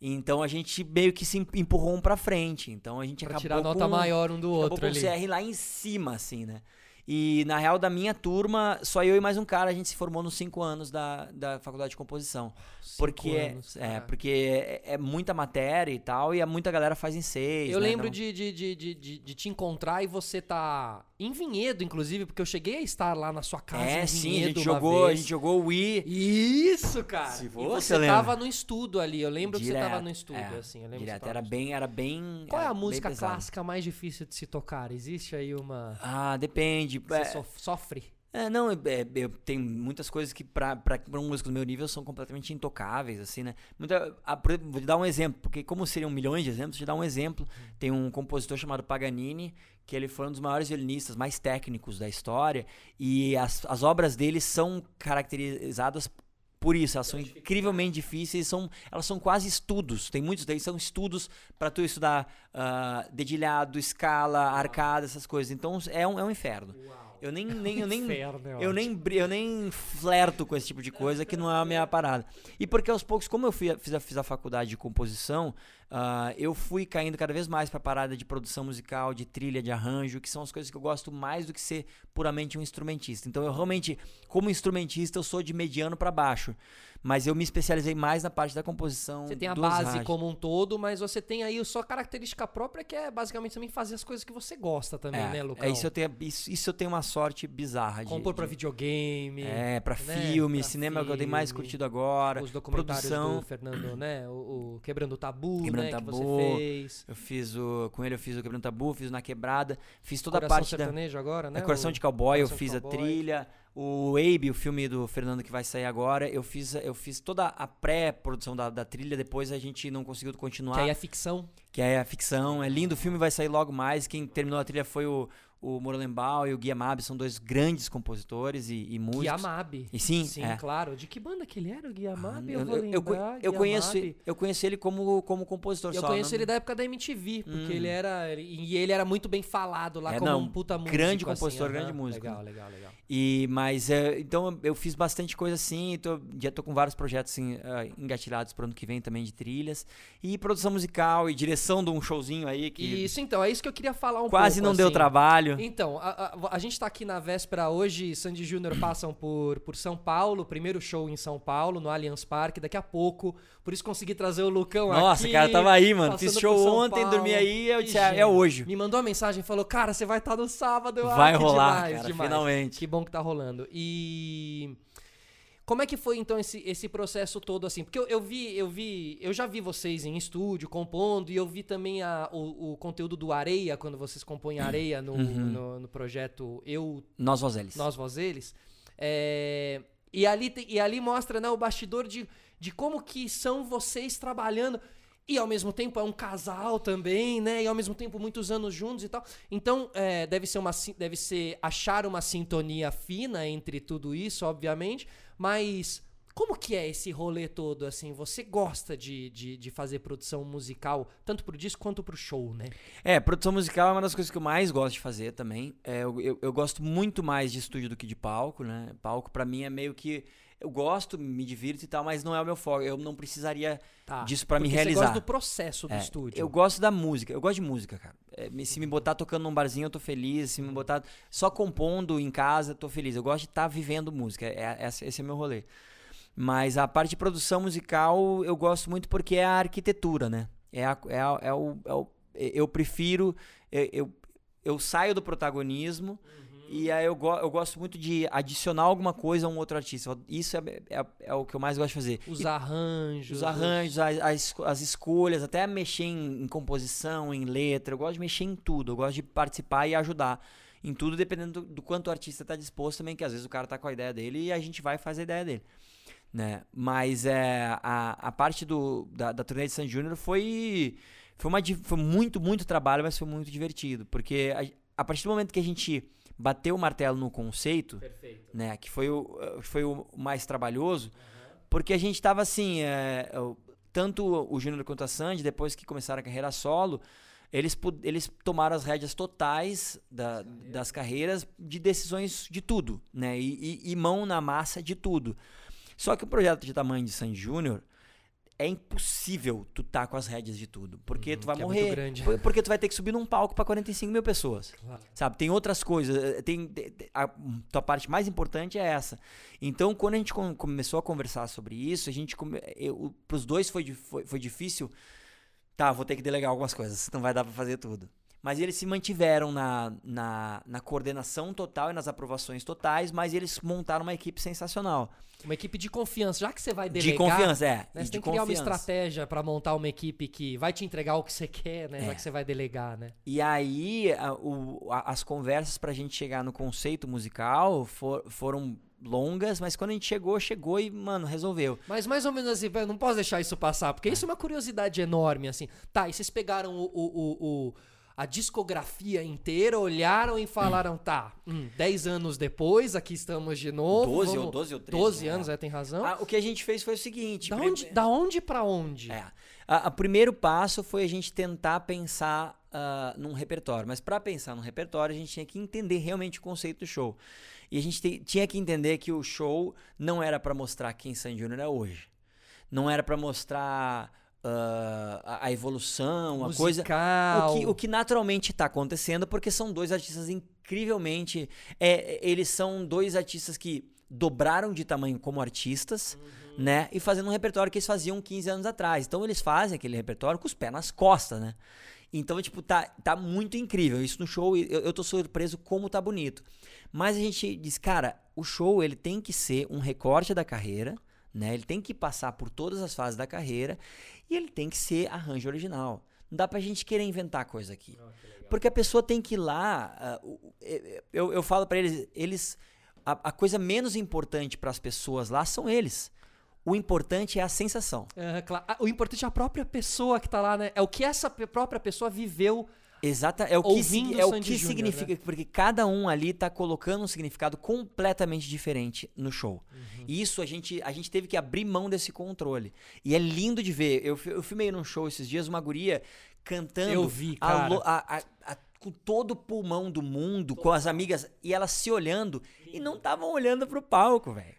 Então a gente meio que se empurrou um pra frente. Então a gente Pra acabou tirar nota com- maior um do outro com ali. o CR lá em cima, assim, né? E na real, da minha turma, só eu e mais um cara, a gente se formou nos cinco anos da, da faculdade de composição. Cinco porque é- anos, é, porque é, é muita matéria e tal, e a muita galera faz em seis. Eu né? lembro de, de, de, de, de- te encontrar e você tá em Vinhedo, inclusive, porque eu cheguei a estar lá na sua casa. É, sim, a gente jogou, a vez. gente jogou o Wii. Isso, cara. Se e você lembra. tava no estudo ali. Eu lembro que você tava Direto, no estudo, é, assim. Eu lembro que direto. Era bem, era bem. Qual é era a bem música clássica mais difícil de se tocar? Existe aí uma. Ah, depende. Que É, Você sofre? É, não, é, é, eu tenho muitas coisas que pra, pra, pra um músico do meu nível são completamente intocáveis, assim, né? Muita, a- vou te dar um exemplo, porque como seriam milhões de exemplos, vou te dar um exemplo. Tem um compositor chamado Paganini, que ele foi um dos maiores violinistas mais técnicos da história, e as, as obras dele são caracterizadas por isso, elas são incrivelmente difíceis, são, elas são quase estudos. Tem muitos deles são estudos para tu estudar ah, dedilhado, escala, arcada, essas coisas. Então é um, é um inferno. Eu nem, nem, eu nem, é eu nem, eu nem flerto com esse tipo de coisa que não é a minha parada. E porque aos poucos, como eu fui, fiz, a, fiz a faculdade de composição, ah, eu fui caindo cada vez mais pra parada de produção musical, de trilha, de arranjo, que são as coisas que eu gosto mais do que ser puramente um instrumentista. Então eu realmente, como instrumentista, eu sou de mediano pra baixo. Mas eu me especializei mais na parte da composição. Você tem a base rádios. como um todo, mas você tem aí a sua característica própria, que é basicamente também fazer as coisas que você gosta também, é, né, Lucão? É, isso eu tenho, isso, isso eu tenho uma sorte bizarra de. Compor pra de- videogame. É, pra né? filme, Pra cinema é o que eu tenho mais filme. curtido agora. Os documentários produção. do Fernando, né? O, o Quebrando o Tabu, Quebrando né? Que Tabu. você fez. Eu fiz o. Com ele eu fiz o Quebrando Tabu, fiz o Na Quebrada, fiz toda Coração a parte da. sertanejo agora, né? É, Coração de Cowboy, eu Coração de fiz a Cowboy. trilha. O Abe, o filme do Fernando que vai sair agora, eu fiz, eu fiz toda a pré-produção da, da trilha, depois a gente não conseguiu continuar. Que aí é ficção. que é a ficção. É lindo, o filme vai sair logo mais. Quem terminou a trilha foi o, o Morelenbaum e o Guia Mab, são dois grandes compositores e, e músicos. Guiamab. E sim, Sim, é. claro. De que banda que ele era, o Guiamab? eu, eu, eu- eu lembrar. eu conheço, Guiamab. eu conheço ele como, como compositor Eu só. conheço não- ele da época da MTV, porque Hum. ele era. E ele era muito bem falado lá É, como não, um puta músico. grande assim, compositor, aham. grande músico. Legal, legal, legal. E, mas, é, então eu fiz bastante coisa assim, tô, já tô com vários projetos assim, ah, engatilhados pro ano que vem também de trilhas. E produção musical e direção de um showzinho aí que Isso, então, é isso que eu queria falar um quase pouco. não deu assim. trabalho. Então, a, a- a gente tá aqui na véspera hoje, Sandy Júnior passam por, por São Paulo, primeiro show em São Paulo, no Allianz Parque, daqui a pouco. Por isso consegui trazer o Lucão Nossa, aqui. cara, tava aí, mano. Fiz show ontem, Paulo. dormi aí, eu disse, ah, é hoje. Me mandou uma mensagem, falou, cara, você vai estar no sábado. Eu, Vai ah, rolar, demais, cara, demais. finalmente. Que bom que tá rolando. E... Como é que foi então esse, esse processo todo assim? Porque eu, eu vi, eu vi, eu já vi vocês em estúdio compondo e eu vi também a- o, o conteúdo do Areia quando vocês compõem Areia no, Uhum. no, no projeto Eu Nós Vozeles. nós Voz Eles. É, e, ali, e ali mostra né, o bastidor de, de como que são vocês trabalhando. E ao mesmo tempo é um casal também, né? E ao mesmo tempo muitos anos juntos e tal. Então, é, deve ser uma deve ser achar uma sintonia fina entre tudo isso, obviamente. Mas como que é esse rolê todo, assim? Você gosta de, de, de fazer produção musical, tanto pro disco quanto pro show, né? É, produção musical é uma das coisas que eu mais gosto de fazer também. É, eu, eu, eu gosto muito mais de estúdio do que de palco, né? Palco pra mim é meio que. Eu gosto, me divirto e tal, mas não é o meu foco. Eu não precisaria Tá. disso pra me realizar. Você gosta do processo do É, estúdio. Eu gosto da música, eu gosto de música, cara. É, se me botar tocando num barzinho, eu tô feliz. Se me botar só compondo em casa, eu tô feliz. Eu gosto de estar vivendo música. É, é- esse é meu rolê. Mas a parte de produção musical eu gosto muito porque é a arquitetura, né? É, a- é, a- é o, é o- eu prefiro. Eu, eu, eu saio do protagonismo e aí eu, go- eu gosto muito de adicionar alguma coisa a um outro artista. Isso é, é, é o que eu mais gosto de fazer. Os arranjos. Os arranjos, as, as, as escolhas, até mexer em, em composição, em letra. Eu gosto de mexer em tudo. Eu gosto de participar e ajudar em tudo, dependendo do, do quanto o artista está disposto também, que às vezes o cara tá com a ideia dele e a gente vai fazer a ideia dele. Né? Mas é, a, a parte do, da, da turnê de San Júnior foi, foi, uma, foi muito, muito trabalho, mas foi muito divertido. Porque a, a partir do momento que a gente bateu o martelo no conceito, Perfeito. né? Que foi o, eh, foi o mais trabalhoso, porque a gente tava assim, é, tanto o Júnior quanto a Sandy, depois que começaram a carreira solo, eles, eles tomaram as rédeas totais da- das carreiras de decisões de tudo, né? E, e- e mão na massa de tudo. Só que o projeto de tamanho de Sandy Júnior é impossível tu tá com as rédeas de tudo, porque tu vai é morrer, por- porque tu vai ter que subir num palco para 45 mil pessoas. Claro. Sabe, tem outras coisas. eh, Tem, te- te- a tua parte mais importante é essa. Então, quando a gente com- começou a conversar sobre isso, a gente come, eu, pros dois foi, foi, foi difícil. Tá, vou ter que delegar algumas coisas, não vai dar pra fazer tudo. Mas eles se mantiveram na, na, na coordenação total e nas aprovações totais, mas eles montaram uma equipe sensacional. Uma equipe de confiança. Já que você vai delegar... de confiança, é. Né, você tem que criar uma estratégia pra montar uma equipe que vai te entregar o que você quer, né? Já É. que você vai delegar, né? E aí, a- o- a- as conversas pra gente chegar no conceito musical for- foram longas, mas quando a gente chegou, chegou e, mano, resolveu. Mas mais ou menos assim, eu não posso deixar isso passar, porque isso é uma curiosidade enorme, assim. Tá, e vocês pegaram o, o- o- o- a discografia inteira, olharam e falaram, tá, hum, 10 anos depois, aqui estamos de novo. 12 ou vamos- 12 ou 13, 12 né? anos, é, tem razão. Ah, o que a gente fez foi o seguinte. da, onde, da onde pra onde? É. A- a primeiro passo foi a gente tentar pensar ah, num repertório. Mas para pensar num repertório, a gente tinha que entender realmente o conceito do show. E a gente te- tinha que entender que o show não era para mostrar quem Sandy Júnior é hoje. Não era para mostrar ah, a, a evolução, a coisa. Musical. O que, o que naturalmente está acontecendo, porque são dois artistas incrivelmente. é, eles são dois artistas que dobraram de tamanho como artistas, né? E fazendo um repertório que eles faziam 15 anos atrás. Então eles fazem aquele repertório com os pés nas costas, né? Então, tipo, tá, tá muito incrível. Isso no show, eu, eu tô surpreso como tá bonito. Mas a gente diz, cara, o show ele tem que ser um recorte da carreira, né? Ele tem que passar por todas as fases da carreira e ele tem que ser arranjo original. Não dá pra gente querer inventar coisa aqui. Porque a pessoa tem que ir lá. o- eu, eu falo pra eles, eles. A, a coisa menos importante para as pessoas lá são eles. O importante é a sensação. É, claro. Ah, O importante é a própria pessoa que tá lá, né? É o que essa própria pessoa viveu. Exata, é o que, Ouvindo sig- é o Sandy que Júnior, significa, né? porque cada um ali tá colocando um significado completamente diferente no show. Uhum. E isso a gente, a gente teve que abrir mão desse controle. E é lindo de ver. Eu, eu filmei num show esses dias uma guria cantando Eu vi, cara. a- a- a- com todo o pulmão do mundo, com as amigas, e elas se olhando, e não estavam olhando pro palco, velho.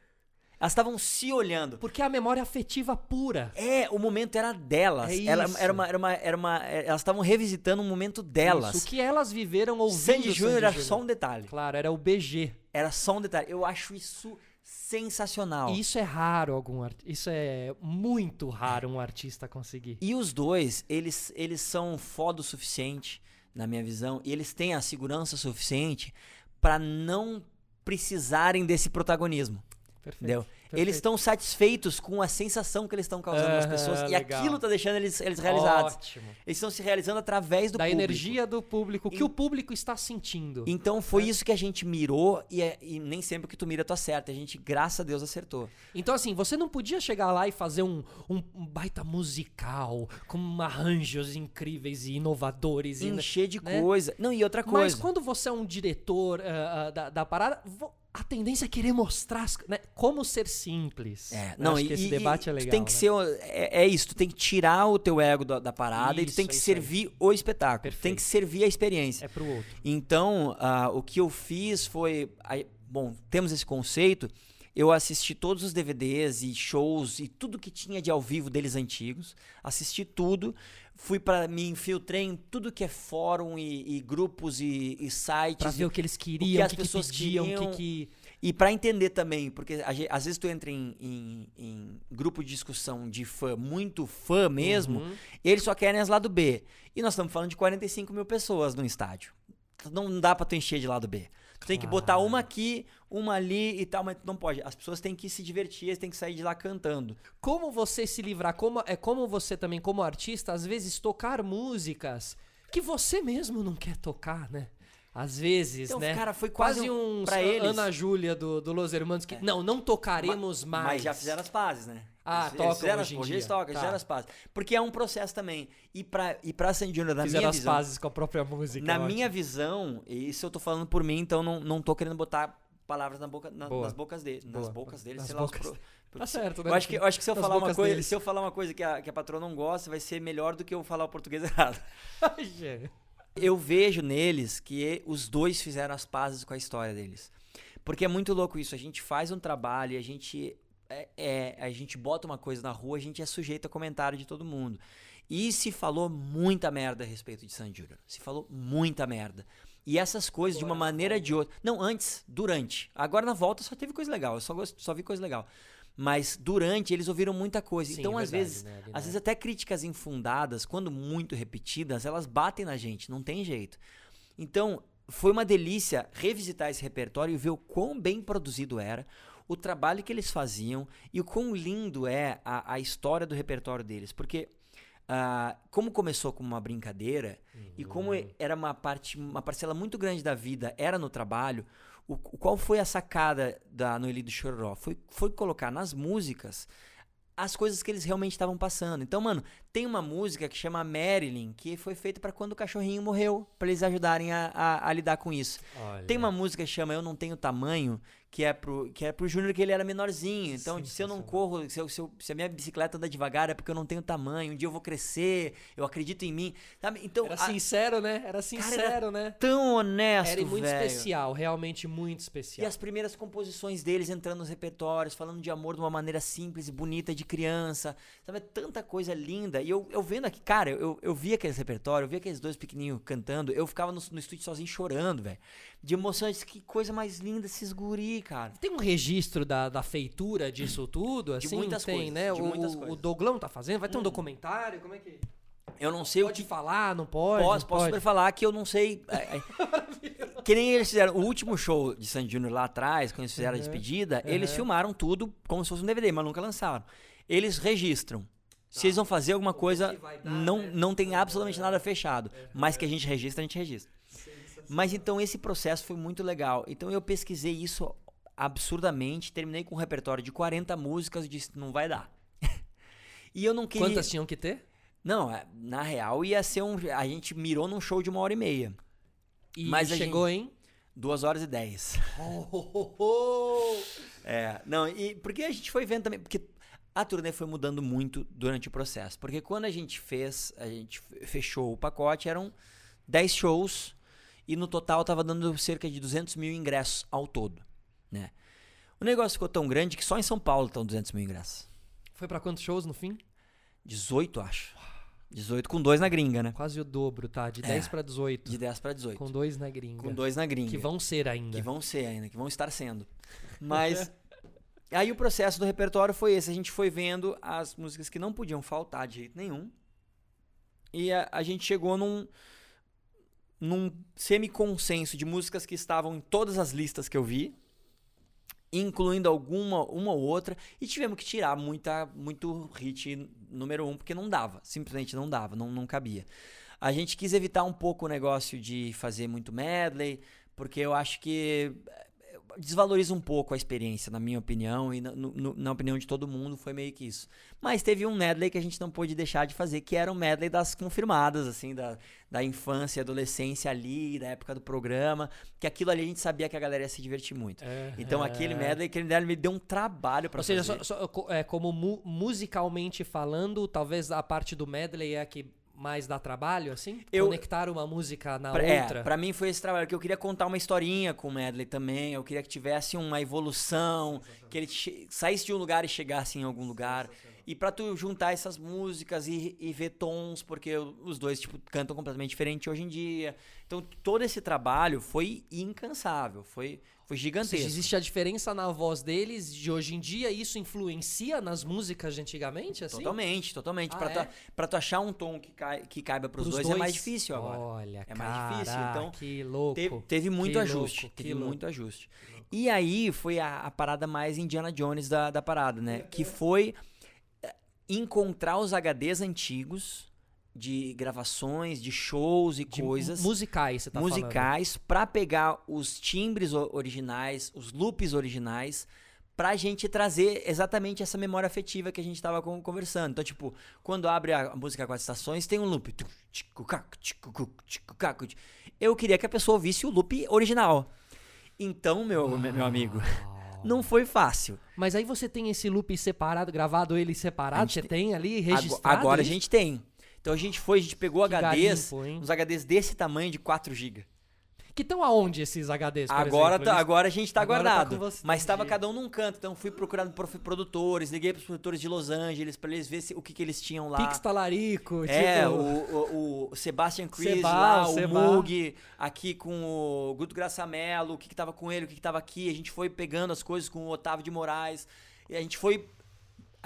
Elas estavam se olhando. Porque é a memória afetiva pura. É, o momento era delas. É Ela- era uma, era uma, era uma, elas estavam revisitando um momento delas. Isso, o que elas viveram ouvindo Sandy Júnior era só um detalhe. Claro, era o BG. Era só um detalhe. Eu acho isso sensacional. E isso é raro algum art... Isso é muito raro um artista conseguir. E os dois, eles, eles são foda o suficiente, na minha visão, e eles têm a segurança suficiente pra não precisarem desse protagonismo. Perfeito. Entendeu? perfeito. Eles estão satisfeitos com a sensação que eles estão causando nas pessoas e legal. aquilo tá deixando eles, eles realizados. Ótimo. Eles estão se realizando através do da público. energia do público, o que E- o público está sentindo. Então foi isso que a gente mirou e, é- e nem sempre que tu mira tu acerta. A gente, graças a Deus, acertou. Então, assim, você não podia chegar lá e fazer um, um- um baita musical com arranjos incríveis e inovadores. e, Encher de né? coisa. Não, e outra Mas coisa. quando você é um diretor ah, ah, da, da parada, vo- a tendência é querer mostrar né, como ser simples. É, não, acho e, que esse debate é legal. tem que né? ser. É, é isso, tu tem que tirar o teu ego da, da parada e tu Isso, tem que é isso servir o espetáculo. Tu tem Perfeito. que servir a experiência. É pro outro. Então, ah, o que eu fiz foi. aí, bom, temos esse conceito eu assisti todos os DVDs e shows e tudo que tinha de ao vivo deles antigos. Assisti tudo. Fui para me infiltrei em tudo que é fórum e, e grupos e, e sites. Pra ver o que eles queriam, o as que, que pessoas pediam, o queriam. que, que... E para entender também, porque às vezes tu entra em, em- em grupo de discussão de fã, muito fã mesmo, Uhum. eles só querem as lado B. E nós estamos falando de 45 mil pessoas no estádio. Não dá pra tu encher de lado B. Tu tem que botar uma aqui, uma ali e tal, mas não pode. As pessoas têm que se divertir, eles têm que sair de lá cantando. Como você se livrar? Como, é como você também, como artista, às vezes tocar músicas que você mesmo não quer tocar, né? Às vezes, Então, né? cara, foi quase um pra eles. Ana Júlia do, do Los Hermanos que não, não tocaremos mais. Mas já fizeram as pazes, né? Ah, Eles- eles tocam fizeram, hoje em dia. eles tocam, eles Tá. fizeram as pazes. Porque é um processo também. E pra, e pra Sandy Júnior, na fizeram minha as visão, pazes com a própria música. Na ótimo. minha visão, e isso eu tô falando por mim, então não, não tô querendo botar palavras na boca, na- nas bocas dele, nas bocas dele, Nas sei lá, os bocas. pro- Tá certo, né? Eu acho que, eu acho que se eu Nas falar uma bocas coisa, deles. se eu falar uma coisa que a, que a patroa não gosta, vai ser melhor do que eu falar o português errado. Eu vejo neles que os dois fizeram as pazes com a história deles. Porque é muito louco isso. A gente faz um trabalho e a gente. É, é- a gente bota uma coisa na rua, a gente é sujeito a comentário de todo mundo. E se falou muita merda a respeito de Sandy Júnior. Se falou muita merda. E essas coisas, de uma maneira ou de outra. Não, antes, durante. Agora na volta só teve coisa legal. Eu só, só vi coisa legal. Mas durante eles ouviram muita coisa. Sim, então, é às verdade, vezes, né, às na vezes até críticas infundadas, quando muito repetidas, elas batem na gente, não tem jeito. Então, foi uma delícia revisitar esse repertório e ver o quão bem produzido era, o trabalho que eles faziam e o quão lindo é a, a história do repertório deles. Porque, ah, como começou como uma brincadeira e como Uhum. era uma parte, uma parcela muito grande da vida era no trabalho, o, qual foi a sacada da Noeli do Chororó? Foi, foi colocar nas músicas as coisas que eles realmente estavam passando. Então, mano, tem uma música que chama Marilyn, que foi feita pra quando o cachorrinho morreu, pra eles ajudarem a, a- a lidar com isso. Olha. Tem uma música que chama Eu Não Tenho Tamanho, que é pro, que é pro Júnior que ele era menorzinho. Então, se eu não corro, se, eu- se eu- se a minha bicicleta anda devagar, é porque eu não tenho tamanho. Um dia eu vou crescer, eu acredito em mim. Sabe? Então, Era a- sincero, né? Era sincero, né? tão honesto, Era muito velho. especial, realmente muito E especial. as primeiras composições deles entrando nos repertórios, falando de amor de uma maneira simples e bonita de criança. Sabe, tanta coisa linda. E eu, eu vendo aqui, cara, eu, eu vi aqueles repertórios, eu vi aqueles dois pequenininhos cantando, eu ficava no, no estúdio sozinho chorando, velho. De disse, que coisa mais linda esses guri, cara. Tem um registro da, da feitura disso tudo, De assim? muitas tem, coisas, né? de o, muitas o coisas. Douglão tá fazendo? Vai ter um documentário? Como é que... Eu não sei o Pode que falar, não pode? Posso, não posso pode? super falar que eu não sei. é, é, que nem eles fizeram. O último show de Sandy Júnior lá atrás, quando eles fizeram a despedida, eles filmaram tudo como se fosse um DVD, mas nunca lançaram. Eles registram. Se eles vão fazer alguma coisa, dar, não, né? não tem absolutamente nada fechado. Mas que a gente registra, a gente registra. Mas então esse processo foi muito legal. Então eu pesquisei isso absurdamente, terminei com um repertório de 40 músicas e disse, não vai dar. e eu não queria. Quantas tinham que ter? Não, é, na real ia ser um. A gente mirou num show de uma hora e meia. E Mas chegou em... Duas horas e dez. Oh, oh, oh, oh. É, não, e porque a gente foi vendo também. Porque a turnê foi mudando muito durante o processo. Porque quando a gente fez, a gente fechou o pacote, eram 10 shows e no total tava dando cerca de 200 mil ingressos ao todo, né? O negócio ficou tão grande que só em São Paulo estão 200 mil ingressos. Foi pra quantos shows no fim? 18, acho. 18 com dois na gringa, né? Quase o dobro, tá? De É. 10 pra 18. De 10 para 18. Com dois na gringa. Com dois na gringa. Que vão ser ainda. Que vão ser ainda, que vão estar sendo. Mas aí o processo do repertório foi esse. A gente foi vendo as músicas que não podiam faltar de jeito nenhum. E a, a gente chegou num, num semi-consenso de músicas que estavam em todas as listas que eu vi, incluindo alguma uma ou outra, e tivemos que tirar muita, muito hit número um, porque não dava, simplesmente não dava, não, não cabia. A gente quis evitar um pouco o negócio de fazer muito medley, porque eu acho que desvaloriza um pouco a experiência, na minha opinião, e na, no- na opinião de todo mundo, foi meio que isso. Mas teve um medley que a gente não pôde deixar de fazer, que era um medley das confirmadas, assim, da, da infância e adolescência ali, da época do programa, que aquilo ali a gente sabia que a galera ia se divertir muito. É, Então é. aquele medley, aquele medley me deu um trabalho pra Ou seja, fazer. só- só- é, como mu- musicalmente falando, talvez a parte do medley é a que mais dá trabalho, assim? Eu- Conectar uma música na Pra, outra? é, pra mim foi esse trabalho, que eu queria contar uma historinha com o medley também, eu queria que tivesse uma evolução, que ele che- saísse de um lugar e chegasse em algum lugar. E pra tu juntar essas músicas e, e ver tons, porque os dois tipo, cantam completamente diferente hoje em dia. Então todo esse trabalho foi incansável, foi, foi gigantesco. seja, existe a diferença na voz deles de hoje em dia, e isso influencia nas músicas de antigamente, assim? Totalmente, totalmente. Ah, pra, é? tu, pra tu achar um tom que, cai, que caiba pros, Pros dois, é mais difícil agora. Olha, É mais difícil, cara, então que louco. Teve, teve muito Que ajuste. louco, teve louco. muito ajuste. E aí foi a, a parada mais Indiana Jones da, da parada, né? Que foi eh, encontrar os HDs antigos de gravações, de shows e De coisas musicais, você tá falando. musicais pra pegar os timbres originais, os loops originais, pra gente trazer exatamente essa memória afetiva que a gente tava con- conversando. Então, tipo, quando abre a a música Quatro Estações, tem um loop. Eu queria que a pessoa ouvisse o loop original. Então, meu, meu meu amigo, não foi fácil. Mas aí você tem esse loop separado, gravado ele A separado, você tem ali registrado Agora a isso? gente tem. Então a gente foi, a gente pegou Que HDs, garimpo, uns HDs desse tamanho de 4 GB. Que estão aonde esses HDs, Agora, exemplo? tá- agora a gente tá Agora tá guardado. você, mas estava cada um num canto. Então fui procurando produtores, liguei pros produtores de Los Angeles pra eles verem se- o que, que eles tinham lá. Pix Talarico, É, tipo... o, o, o Sebastian Chris Seba, lá, o o Seba. Mug, aqui com o Guto Graçamelo, o que, que tava com ele, o que, que tava aqui. A gente foi pegando as coisas com o Otávio de Moraes. E a gente foi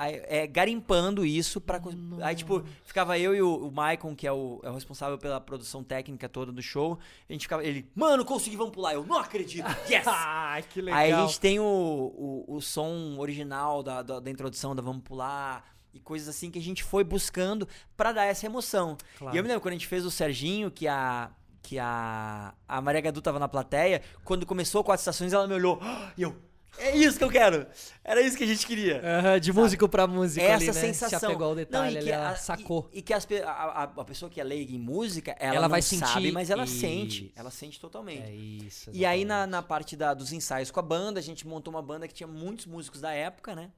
é, garimpando isso pra. cons- Aí, tipo, ficava eu e o, o Maicon, que é o, é o responsável pela produção técnica toda do show. A gente ficava. Ele, mano, consegui, vamos pular. Eu não acredito. Yes! Ah, que legal. Aí a gente tem o, o, o som original da, da, da introdução da Vamos Pular e coisas assim que a gente foi buscando pra dar essa emoção. Claro. E eu me lembro quando a gente fez o Serginho, que a. Que a, a Maria Gadu tava na plateia, quando começou quatro estações, ela me olhou "Ah!" e eu. É isso que eu quero! Era isso que a gente queria. Aham, de músico pra músico Essa ali, né? sensação. Se apegou ao Não, detalhe e ali, que ela a- sacou. E, e que as a, a, pessoa que é leiga em música, ela, Ela não vai sabe, sentir mas ela isso. sente. Ela sente totalmente. É isso. E aí, na, exatamente. na parte da- dos ensaios com a banda, a gente montou uma banda que tinha muitos músicos da época, né?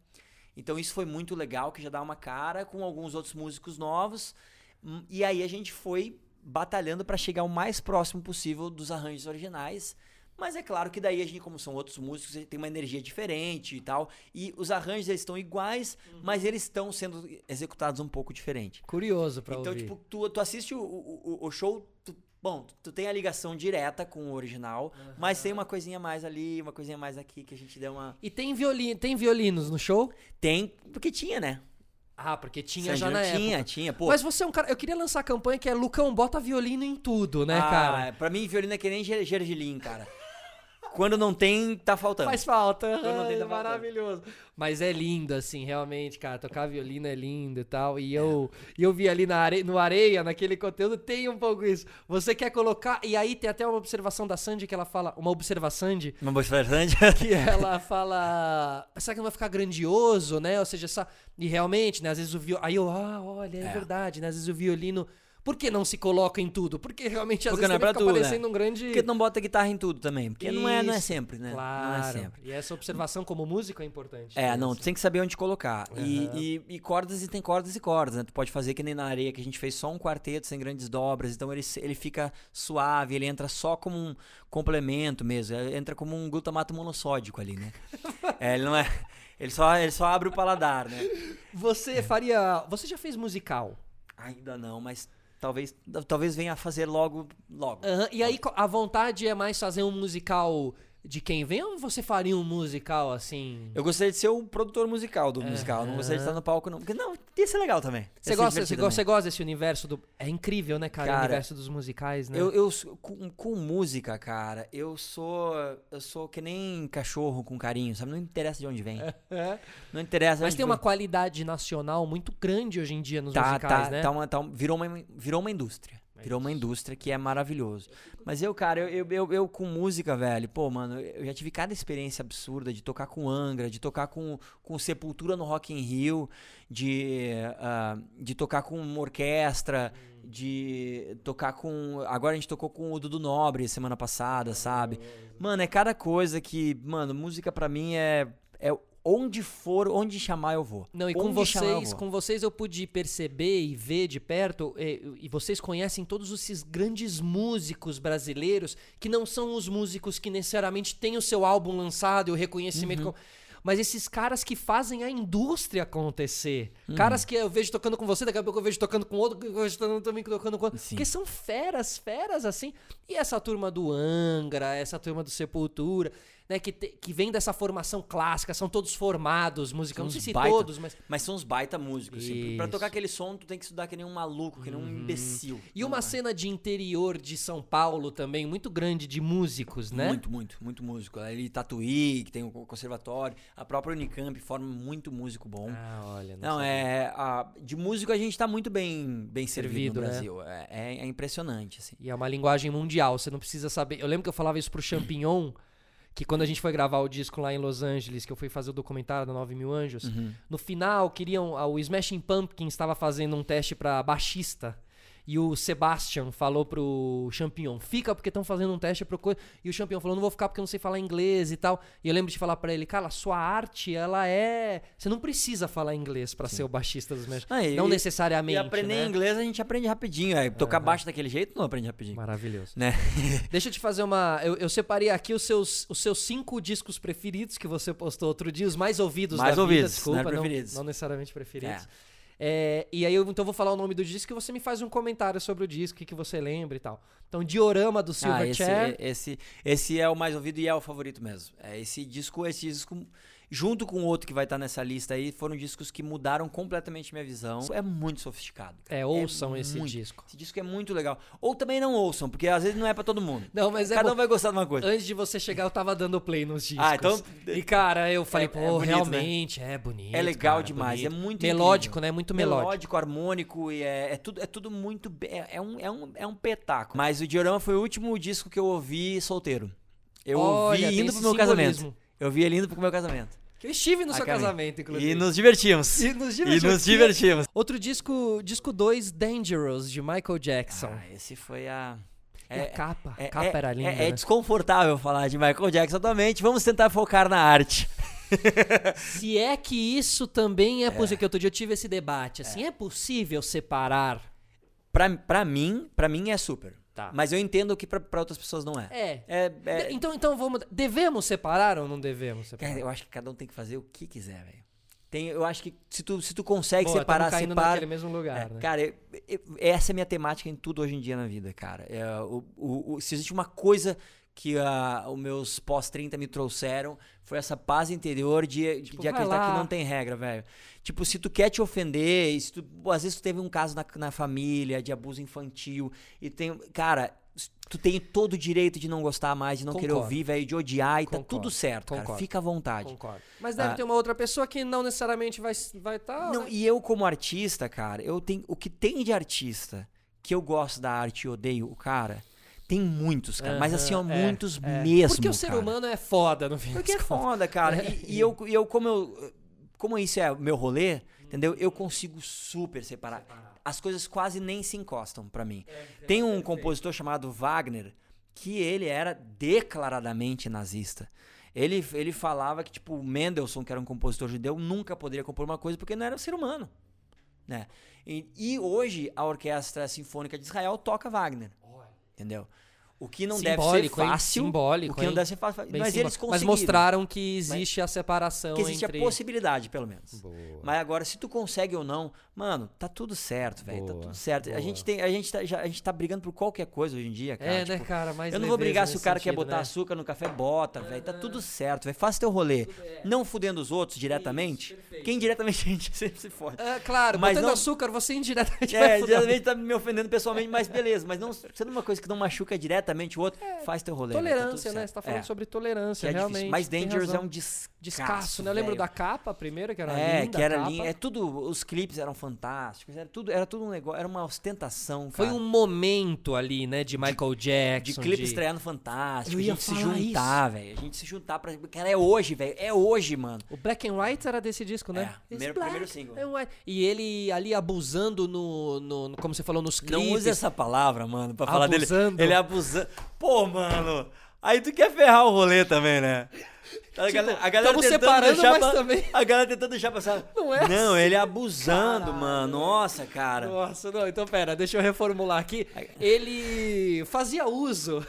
Então isso foi muito legal, que já dá uma cara com alguns outros músicos novos. Hum, E aí a gente foi batalhando pra chegar o mais próximo possível dos arranjos originais. Mas é claro que daí a gente, como são outros músicos, tem uma energia diferente e tal. E os arranjos eles estão iguais, mas eles estão sendo executados um pouco diferente. Curioso pra Então, ouvir. tipo, tu, tu assiste o, o, o- show, tu- bom, tu tem a ligação direta com o original, mas tem uma coisinha mais ali, uma coisinha mais aqui que a gente deu uma. E tem, violino, tem violinos no show? Tem, porque tinha, né? Ah, porque tinha já Sandro na tinha, época. tinha, pô. Mas você é um cara... Eu queria lançar a campanha que é Lucão, bota violino em tudo, né, ah, cara? Pra mim, violino é que nem ger- gergelim, cara. Quando não tem, tá faltando. Faz falta. Eu não da falta. maravilhoso. Mas é lindo, assim, realmente, cara. Tocar violino é lindo e tal. E eu, e eu vi ali na are... no Areia, naquele conteúdo, tem um pouco isso. Você quer colocar. E aí tem até uma observação da Sandy que ela fala. Uma observação Uma boa bastante. que ela fala. Será que não vai ficar grandioso, né? Ou seja, essa. E realmente, né? Às vezes o violino. Aí eu, ah, olha, é, É. verdade, né? Às vezes o violino. Por que não se coloca em tudo? Porque realmente às Porque vezes não é fica tudo, parecendo né? um grande. Porque não bota guitarra em tudo também. Porque não é, não é sempre, né? Claro. Não é sempre. E essa observação como músico é importante. É, né? não, tu tem que saber onde colocar. E, Aham. e, e cordas, e tem cordas e cordas, né? Tu pode fazer que nem na areia, que a gente fez só um quarteto sem grandes dobras, então ele, ele fica suave, ele entra só como um complemento mesmo, ele entra como um glutamato monossódico ali, né? é, ele não é... Ele só, ele só abre o paladar, né? Você faria. Você já fez musical? Ainda não, mas talvez, talvez venha a fazer logo, logo. Aham, E aí a vontade é mais fazer um musical de quem vem ou você faria um musical assim? Eu gostaria de ser o produtor musical do musical, não gostaria de estar no palco, não. Porque, não, ia ser legal também. Você gosta, você, gosta, você gosta desse universo do. É incrível, né, cara? o Cara, universo dos musicais, né? Eu, eu com, com música, cara, eu sou eu sou que nem cachorro com carinho, sabe? Não interessa de onde vem. É. Não interessa. Mas tem uma vem. qualidade nacional muito grande hoje em dia nos tá, musicais, tá, né? tá uma, tá virou uma virou uma indústria. Virou uma indústria que é maravilhoso. Mas eu, cara, eu, eu, eu, com música, velho, pô, mano, eu já tive cada experiência absurda de tocar com Angra, de tocar com, com Sepultura no Rock in Rio, de, ah, de tocar com uma orquestra, de tocar com. Agora a gente tocou com o Dudu Nobre semana passada, sabe? Mano, é cada coisa que. Mano, música pra mim é. É onde for, onde chamar eu vou. Não, e onde com vocês, com vocês eu pude perceber e ver de perto, e, e vocês conhecem todos esses grandes músicos brasileiros, que não são os músicos que necessariamente têm o seu álbum lançado e o reconhecimento. Uhum. com- mas esses caras que fazem a indústria acontecer. Uhum. Caras que eu vejo tocando com você, daqui a pouco eu vejo tocando com outro, que eu vejo também tocando com outro. Sim. Porque são feras, feras assim. E essa turma do Angra, essa turma do Sepultura, né, que, te- que vem dessa formação clássica, são todos formados, música. Não sei se baita- todos, mas. Mas são uns baita músicos. Assim. Pra tocar aquele som, tu tem que estudar que nem um maluco, que nem um imbecil. E uma Não é? cena de interior de São Paulo também, muito grande de músicos, né? Muito, muito, muito músico. Ali Tatuí, que tem o conservatório. A própria Unicamp forma muito músico bom. Ah, olha. Não, sabia. é. a- de músico a gente tá muito bem, bem servido, Servido, no né? Brasil. É, é- é impressionante, assim. E é uma linguagem mundial, você não precisa saber. Eu lembro que eu falava isso pro Champignon, que quando a gente foi gravar o disco lá em Los Angeles, que eu fui fazer o documentário da 9 Mil Anjos, Uhum. no final queriam. ah, O Smashing Pumpkins estava fazendo um teste pra baixista. E o Sebastian falou pro Champignon, fica porque estão fazendo um teste pro coisa. E o Champignon falou, não vou ficar porque eu não sei falar inglês e tal. E eu lembro de falar pra ele, cara, sua arte, ela é. Você não precisa falar inglês pra ser o baixista dos Smashing. Ah, não e- necessariamente. E aprender né? inglês a gente aprende rapidinho. É, tocar baixo daquele jeito não aprende rapidinho. Maravilhoso. Né? Deixa eu te fazer uma. Eu, eu separei aqui os seus, os seus cinco discos preferidos que você postou outro dia, os mais ouvidos Mais da ouvidos, vida, desculpa, não é não, não necessariamente preferidos. É, e aí eu então vou falar o nome do disco e você me faz um comentário sobre o disco, o que, que você lembra e tal. Então, Diorama do Ah, Silverchair. esse, esse, esse é o mais ouvido e é o favorito mesmo. É, esse disco, esse disco, junto com o outro que vai estar nessa lista aí, foram discos que mudaram completamente minha visão. É muito sofisticado. cara. É, ouçam esse muito. disco. Esse disco é muito legal. Ou também não ouçam, porque às vezes não é pra todo mundo. Não, mas é Cada bom. um vai gostar de uma coisa. Antes de você chegar, eu tava dando play nos discos. Ah, então- E, cara, eu falei, É- pô, é bonito, né? realmente, é bonito. É legal cara, demais, bonito. é muito Melódico, incrível. né? Muito melódico. melódico, harmônico e é, é tudo, é tudo muito. É, é um, é, um, é um petáculo. Mas o Diorama foi o último disco que eu ouvi solteiro. Eu Olha, ouvi indo pro meu casamento. simbolismo. Eu ouvi ele indo pro meu casamento. Que eu estive no A seu casamento, inclusive. E nos divertimos. E nos E nos divertimos. Outro disco, disco 2, Dangerous, de Michael Jackson. Ah, esse foi a. e a capa, a é- capa é- era linda, É, é né? desconfortável falar de Michael Jackson atualmente. Vamos tentar focar na arte. Se é que isso também é possível, que outro dia eu tive esse debate, assim, é, possível separar? Pra, pra mim, pra mim é super. Tá. Mas eu entendo que pra, pra outras pessoas não é. É. É, é- Então, então vamos, devemos separar ou não devemos separar? Cara, eu acho que cada um tem que fazer o que quiser, velho. Tem, eu acho que se tu, se tu consegue Boa, separar, separa. naquele mesmo lugar, É, né? Cara, eu- eu- essa é a minha temática em tudo hoje em dia na vida, cara. É, o, o- o- se existe uma coisa que ah, os meus pós-30 me trouxeram, foi essa paz interior de, Tipo, de acreditar lá. que não tem regra, velho. Tipo, se tu quer te ofender, se tu, às vezes tu teve um caso na, na família de abuso infantil, e tem. Cara, tu tem todo o direito de não gostar mais, de não querer Concordo. ouvir, velho, de odiar, e tá Concordo. tudo certo, cara. Concordo. Fica à vontade. Concordo. Mas deve Ah. ter uma outra pessoa que não necessariamente vai estar. Vai tá, Não, né? e eu como artista, cara, eu tenho o que tem de artista que eu gosto da arte e odeio o cara, tem muitos, cara, mas assim, ó, é, muitos é. mesmo, Porque o ser cara. humano é foda no fim Porque é foda, cara. É. E, e eu, e eu como eu como isso é meu rolê, entendeu? Eu consigo super separar. As coisas quase nem se encostam pra mim. Tem um compositor chamado Wagner que ele era declaradamente nazista. Ele, ele falava que, tipo, Mendelssohn, que era um compositor judeu, nunca poderia compor uma coisa porque não era um ser humano. Né? E, e hoje a Orquestra Sinfônica de Israel toca Wagner. Entendeu? O que não deve ser Simbólico, hein? fácil. Simbólico, o que não hein? deve ser fácil. Bem mas simbólico. eles conseguiram. Mas mostraram que existe a separação que existe entre... a possibilidade, pelo menos. Boa. Mas agora, se tu consegue ou não, mano, tá tudo certo, velho. Tá tudo certo. A boa. gente, tem, a, gente tá, já- a gente tá brigando por qualquer coisa hoje em dia, cara. É, tipo, né, cara? Mais eu não vou brigar se o cara quer sentido, botar né? açúcar no café, bota, velho. Tá tudo certo, velho. Faça teu rolê. Não fudendo os outros diretamente. perfeito. Quem diretamente a gente sempre se fode. É, claro, Mas botando não- açúcar, você indiretamente É, diretamente tá me ofendendo pessoalmente, mas beleza. Mas não sendo uma coisa que não machuca diretamente o outro, faz teu rolê. velho, tá Tolerância, né? Você tá falando É, sobre tolerância, é realmente. difícil. Mas Dangerous é um descasso, Descasso, né? Eu lembro da capa primeiro, que era É, linda que a era linha. É tudo, os clipes eram fantásticos, era tudo, era tudo um negócio, era uma ostentação, Foi cara. um momento ali, né, de Michael de Jackson. clipe estreando fantástico, a gente se juntar, velho. A gente se juntar pra. Cara, é hoje, velho. É hoje, mano. O Black and White era desse disco, né? É, primeiro- black primeiro single. E ele ali abusando no, no- no- como você falou, nos clipes. Não use essa palavra, mano, pra falar dele. Abusando. Ele é abusando. Pô, mano. Aí tu quer ferrar o rolê também, né? A Tipo, galera, a galera tentando separando, deixar pa- também- A galera tentando deixar passar. Não é Não, assim. ele abusando, Caralho. mano. Nossa, cara. Nossa, não, então pera, deixa eu reformular aqui. Ele fazia uso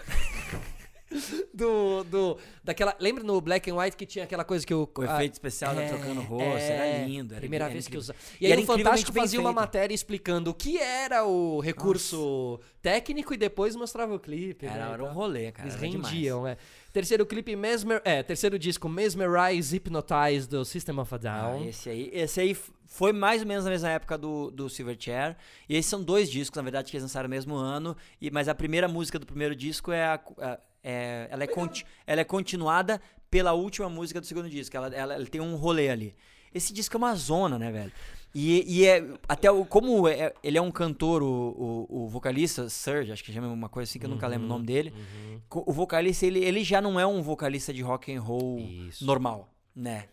do, do daquela, lembra no Black and White que tinha aquela coisa que o O efeito especial da trocando o rosto, era lindo, era- primeira vez que incrível. usa. E E aí o Fantástico fazia uma matéria explicando o que era o recurso técnico e depois mostrava o clipe. Era, né, era um rolê, cara. Eles rendiam, é. Terceiro clipe, Mesmer, é, terceiro disco, Mesmerize, Hypnotize, do System of a Ah, Down. esse aí, esse aí foi mais ou menos na mesma época do, do Silverchair. E esses são dois discos, na verdade, que eles lançaram no mesmo ano. E, mas a primeira música do primeiro disco é, a, a- é- ela, é conti- ela é continuada pela última música do segundo disco. Ela, ela- ela tem um rolê ali. Esse disco é uma zona, né, velho? E, e é até o, como é- ele é um cantor, o, o, o vocalista, Serge, acho que chama uma coisa assim que eu nunca lembro o nome dele. Co- O vocalista, ele, ele já não é um vocalista de rock and roll Isso. normal, né?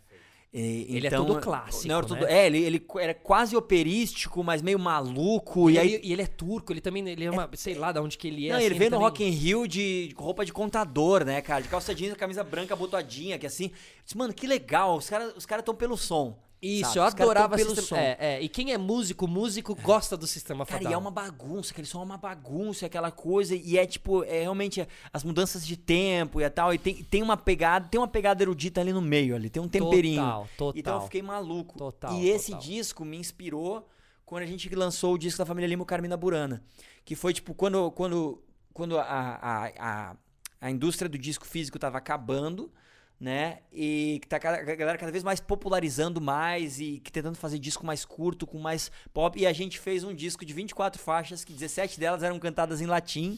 E- Ele é então, tudo clássico, não, era tudo- né? É, ele, ele era quase operístico, mas meio maluco. E, E, aí, ele, e ele é turco, ele também, ele é uma, sei lá de onde que ele é. não, assim, ele veio no também- Rock in Rio de, roupa de contador, né, cara? De calça jeans, camisa branca abotoadinha, que assim. Eu disse, mano, que legal, os caras os cara estão pelo som. Isso, sabe? eu adorava pelo sistema, som. é, é, E quem é músico, músico gosta do sistema Cara, fatal. e é uma bagunça, aquele som é uma bagunça, aquela coisa, e é tipo, é realmente as mudanças de tempo e tal, e tem, tem uma pegada, tem uma pegada erudita ali no meio, ali, tem um temperinho. Total, total. Então eu fiquei maluco. Total, e esse total. disco me inspirou quando a gente lançou o disco da família Lima, Carmina Burana, que foi tipo, quando, quando, quando a, a, a, a indústria do disco físico tava acabando, né? E que tá cada- a galera cada vez mais popularizando mais e que tentando fazer disco mais curto, com mais pop. E a gente fez um disco de 24 faixas, que 17 delas eram cantadas em latim.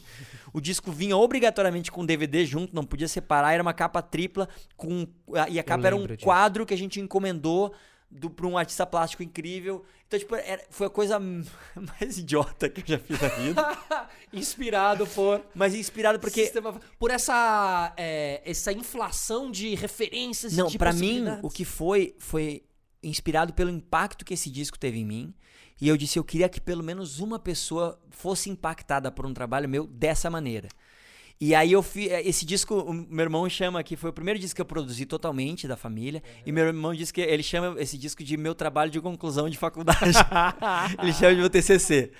O disco vinha obrigatoriamente com DVD junto, não podia separar, era uma capa tripla com e a capa era um disso. quadro que a gente encomendou do, pra um artista plástico incrível. Então, tipo, era- foi a coisa mais idiota que eu já fiz na vida. Inspirado por. Mas inspirado porque sistema- por essa, é, essa inflação de referências Não, pra mim, o que foi, foi inspirado pelo impacto que esse disco teve em mim. E eu disse, eu queria que pelo menos uma pessoa fosse impactada por um trabalho meu dessa maneira. E aí eu fiz. Esse disco, o meu irmão chama que foi o primeiro disco que eu produzi totalmente da família. E meu irmão disse que ele chama esse disco de meu trabalho de conclusão de faculdade. ele chama de meu TCC.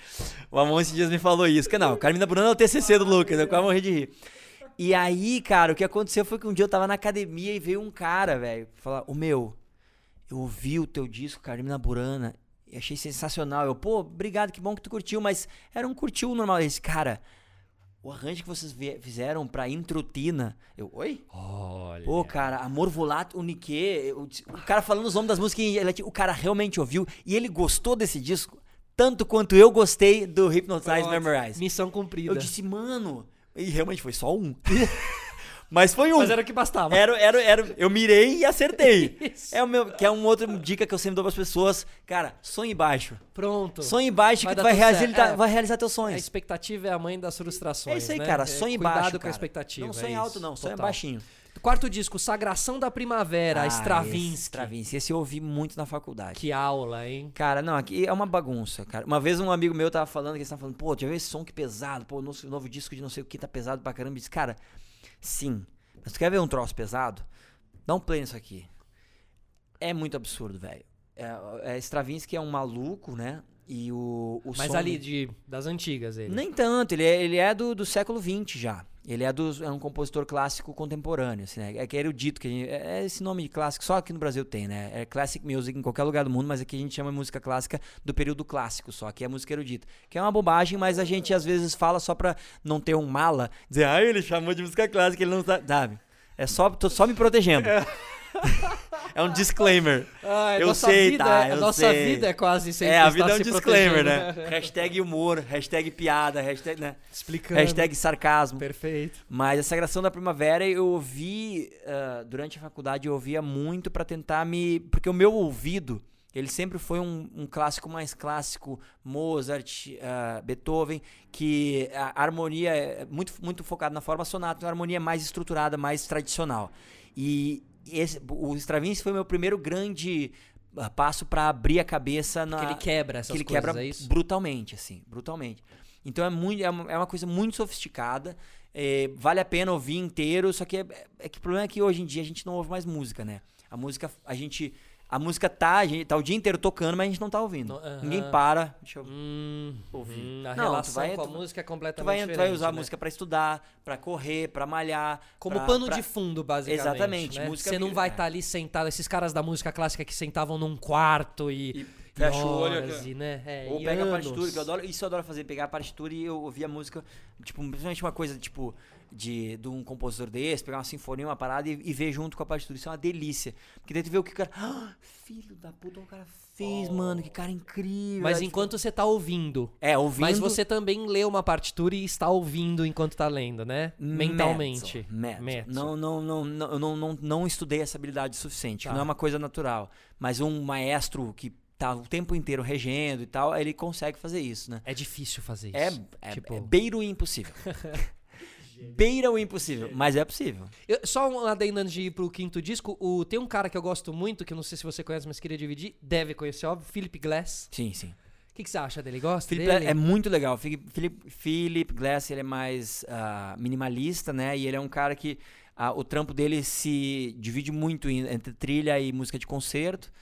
O Amon esses dias me falou isso. Que não, Carmina Bruna é o TCC do Lucas. Eu quase morri de rir. E aí, cara, o que aconteceu foi que um dia eu tava na academia e veio um cara, velho, falar: Ô meu, eu ouvi o teu disco, Carmina Burana, e achei sensacional. Eu, pô, obrigado, que bom que tu curtiu, mas era um curtiu normal. Ele disse, cara, o arranjo que vocês fizeram pra Intrutina. Eu, oi? Olha. Pô, cara, Amor Volato, Unique, eu disse- o cara falando os nomes das músicas, ele- o cara realmente ouviu e ele gostou desse disco tanto quanto eu gostei do Hypnotize Pronto, Memorize. Missão cumprida. Eu disse, mano, e realmente foi só um. Mas foi um. Mas era o que bastava. Era, era, era, eu mirei e acertei. Isso. É o meu, que é uma outra dica que eu sempre dou pras pessoas. Cara, sonhe baixo. Pronto. Sonhe baixo Vai que tu vai realizar. É. vai realizar teus A sonhos. expectativa é a mãe das frustrações. É isso aí, né? cara. É, Sonhe cuidado baixo, com a cara. expectativa. Não sonhe é alto, não. Sonhe baixinho. Quarto disco, Sagração da Primavera, Ah, Stravinsky. esse Stravinsky. Esse eu ouvi muito na faculdade. Que aula, hein? Cara, não, aqui é uma bagunça, cara. Uma vez um amigo meu tava falando, que eles estavam falando, pô, já viu esse som que pesado? Pô, o novo disco de não sei o que tá pesado pra caramba. Eu disse, cara, sim. Mas tu quer ver um troço pesado? Dá um play nisso aqui. É muito absurdo, velho. É, é, Stravinsky é um maluco, né? E o, o Mas som ali de, das antigas, ele. Nem tanto, ele é, ele é do, do século XX já. Ele é, dos, é um compositor clássico contemporâneo, assim, né? É que é erudito, que gente, é esse nome de clássico, só aqui no Brasil tem, né? É classic music em qualquer lugar do mundo, mas aqui a gente chama música clássica do período clássico só, que é música erudita. Que é uma bobagem, mas a gente às vezes fala só pra não ter um mala, dizer, ah, ele chamou de música clássica, ele não sabe, sabe? É só, tô só me protegendo. é um disclaimer. Ah, Eu nossa sei, vida, tá, é- eu nossa sei. vida é quase sempre É, a vida é um disclaimer, protegendo, né? hashtag humor, hashtag piada, hashtag, né? Explicando. hashtag sarcasmo. Perfeito. Mas a Sagração da Primavera eu ouvi, ah, durante a faculdade, eu ouvia muito pra tentar me. Porque o meu ouvido, ele sempre foi um, um clássico mais clássico, Mozart, ah, Beethoven, que a harmonia é muito, muito focada na forma sonata, então a harmonia é mais estruturada, mais tradicional. E esse, o Stravinsky foi meu primeiro grande ah, passo pra abrir a cabeça na Que ele quebra essas que ele coisas, quebra é brutalmente, assim, brutalmente. Então é, muito, é, uma, é uma coisa muito sofisticada. é, vale a pena ouvir inteiro, só que é, é que o problema é que hoje em dia a gente não ouve mais música, né? A música, a gente. A música tá, a gente tá o dia inteiro tocando, mas a gente não tá ouvindo. Ninguém para. Deixa eu Hum, ouvir. hum, a Não, tu relação vai- com a tu- música é Tu completamente vai, tu vai usar a né? música pra estudar, pra correr, pra malhar. Como pra- pano pra- de fundo, basicamente. Exatamente, né? música Você não vai é. estar ali sentado, esses caras da música clássica que sentavam num quarto e. E fecha o olho. ó. e, né? é, Ou pega a anos. partitura, que eu adoro, isso eu adoro fazer, pegar a partitura e eu ouvir a música, tipo, principalmente uma coisa, tipo, de, de um compositor desse, pegar uma sinfonia, uma parada e, e ver junto com a partitura. Isso é uma delícia. Porque daí tu vê o que o cara. "Ah, filho da puta, o cara fez, mano, que cara incrível. Mas Aí, tipo, enquanto você tá ouvindo. É, ouvindo. Mas você também lê uma partitura e está ouvindo enquanto tá lendo, né? Mentalmente. Mezzo. Mezzo. Não, não, não, não, não, não, não estudei essa habilidade suficiente. Tá. Não é uma coisa natural. Mas um maestro que tá o tempo inteiro regendo e tal, ele consegue fazer isso, né? É difícil fazer isso. É, é, Tipo- é beira o impossível. beira o impossível, mas é possível. Eu- só um adendo antes de ir pro quinto disco. O, tem um cara que eu gosto muito, que eu não sei se você conhece, mas queria dividir. Deve conhecer, óbvio. Philip Glass. Sim, sim. O que, que você acha dele? Gosta Philip dele? é muito legal. Philip, Philip, Glass ele é mais ah, minimalista, né? E ele é um cara que ah, o trampo dele se divide muito entre trilha e música de concerto.